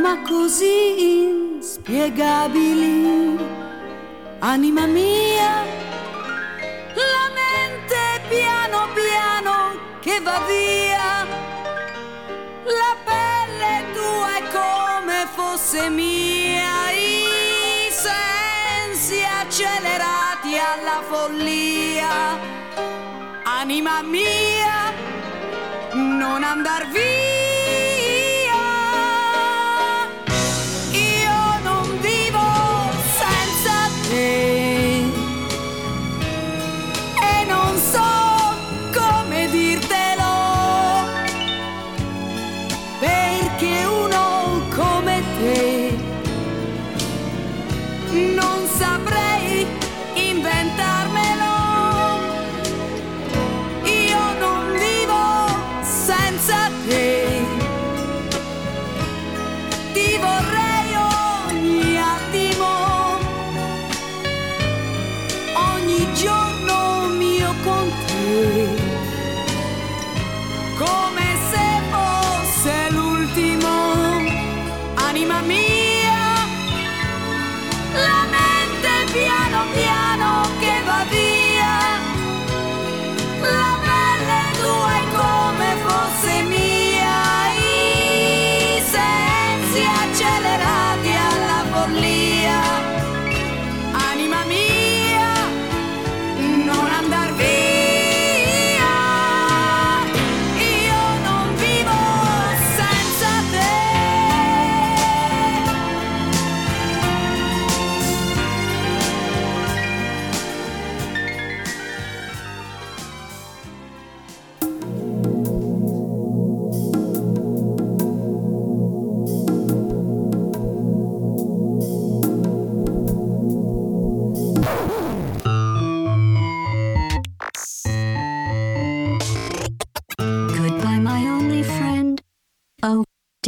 ma così inspiegabili. Anima mia, la mente piano piano che va via, la pelle tua è come fosse mia, i sensi accelerati alla follia. Anima mia, non andar via.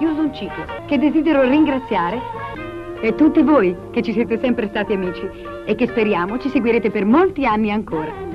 chiuso un ciclo che desidero ringraziare e tutti voi che ci siete sempre stati amici e che speriamo ci seguirete per molti anni ancora.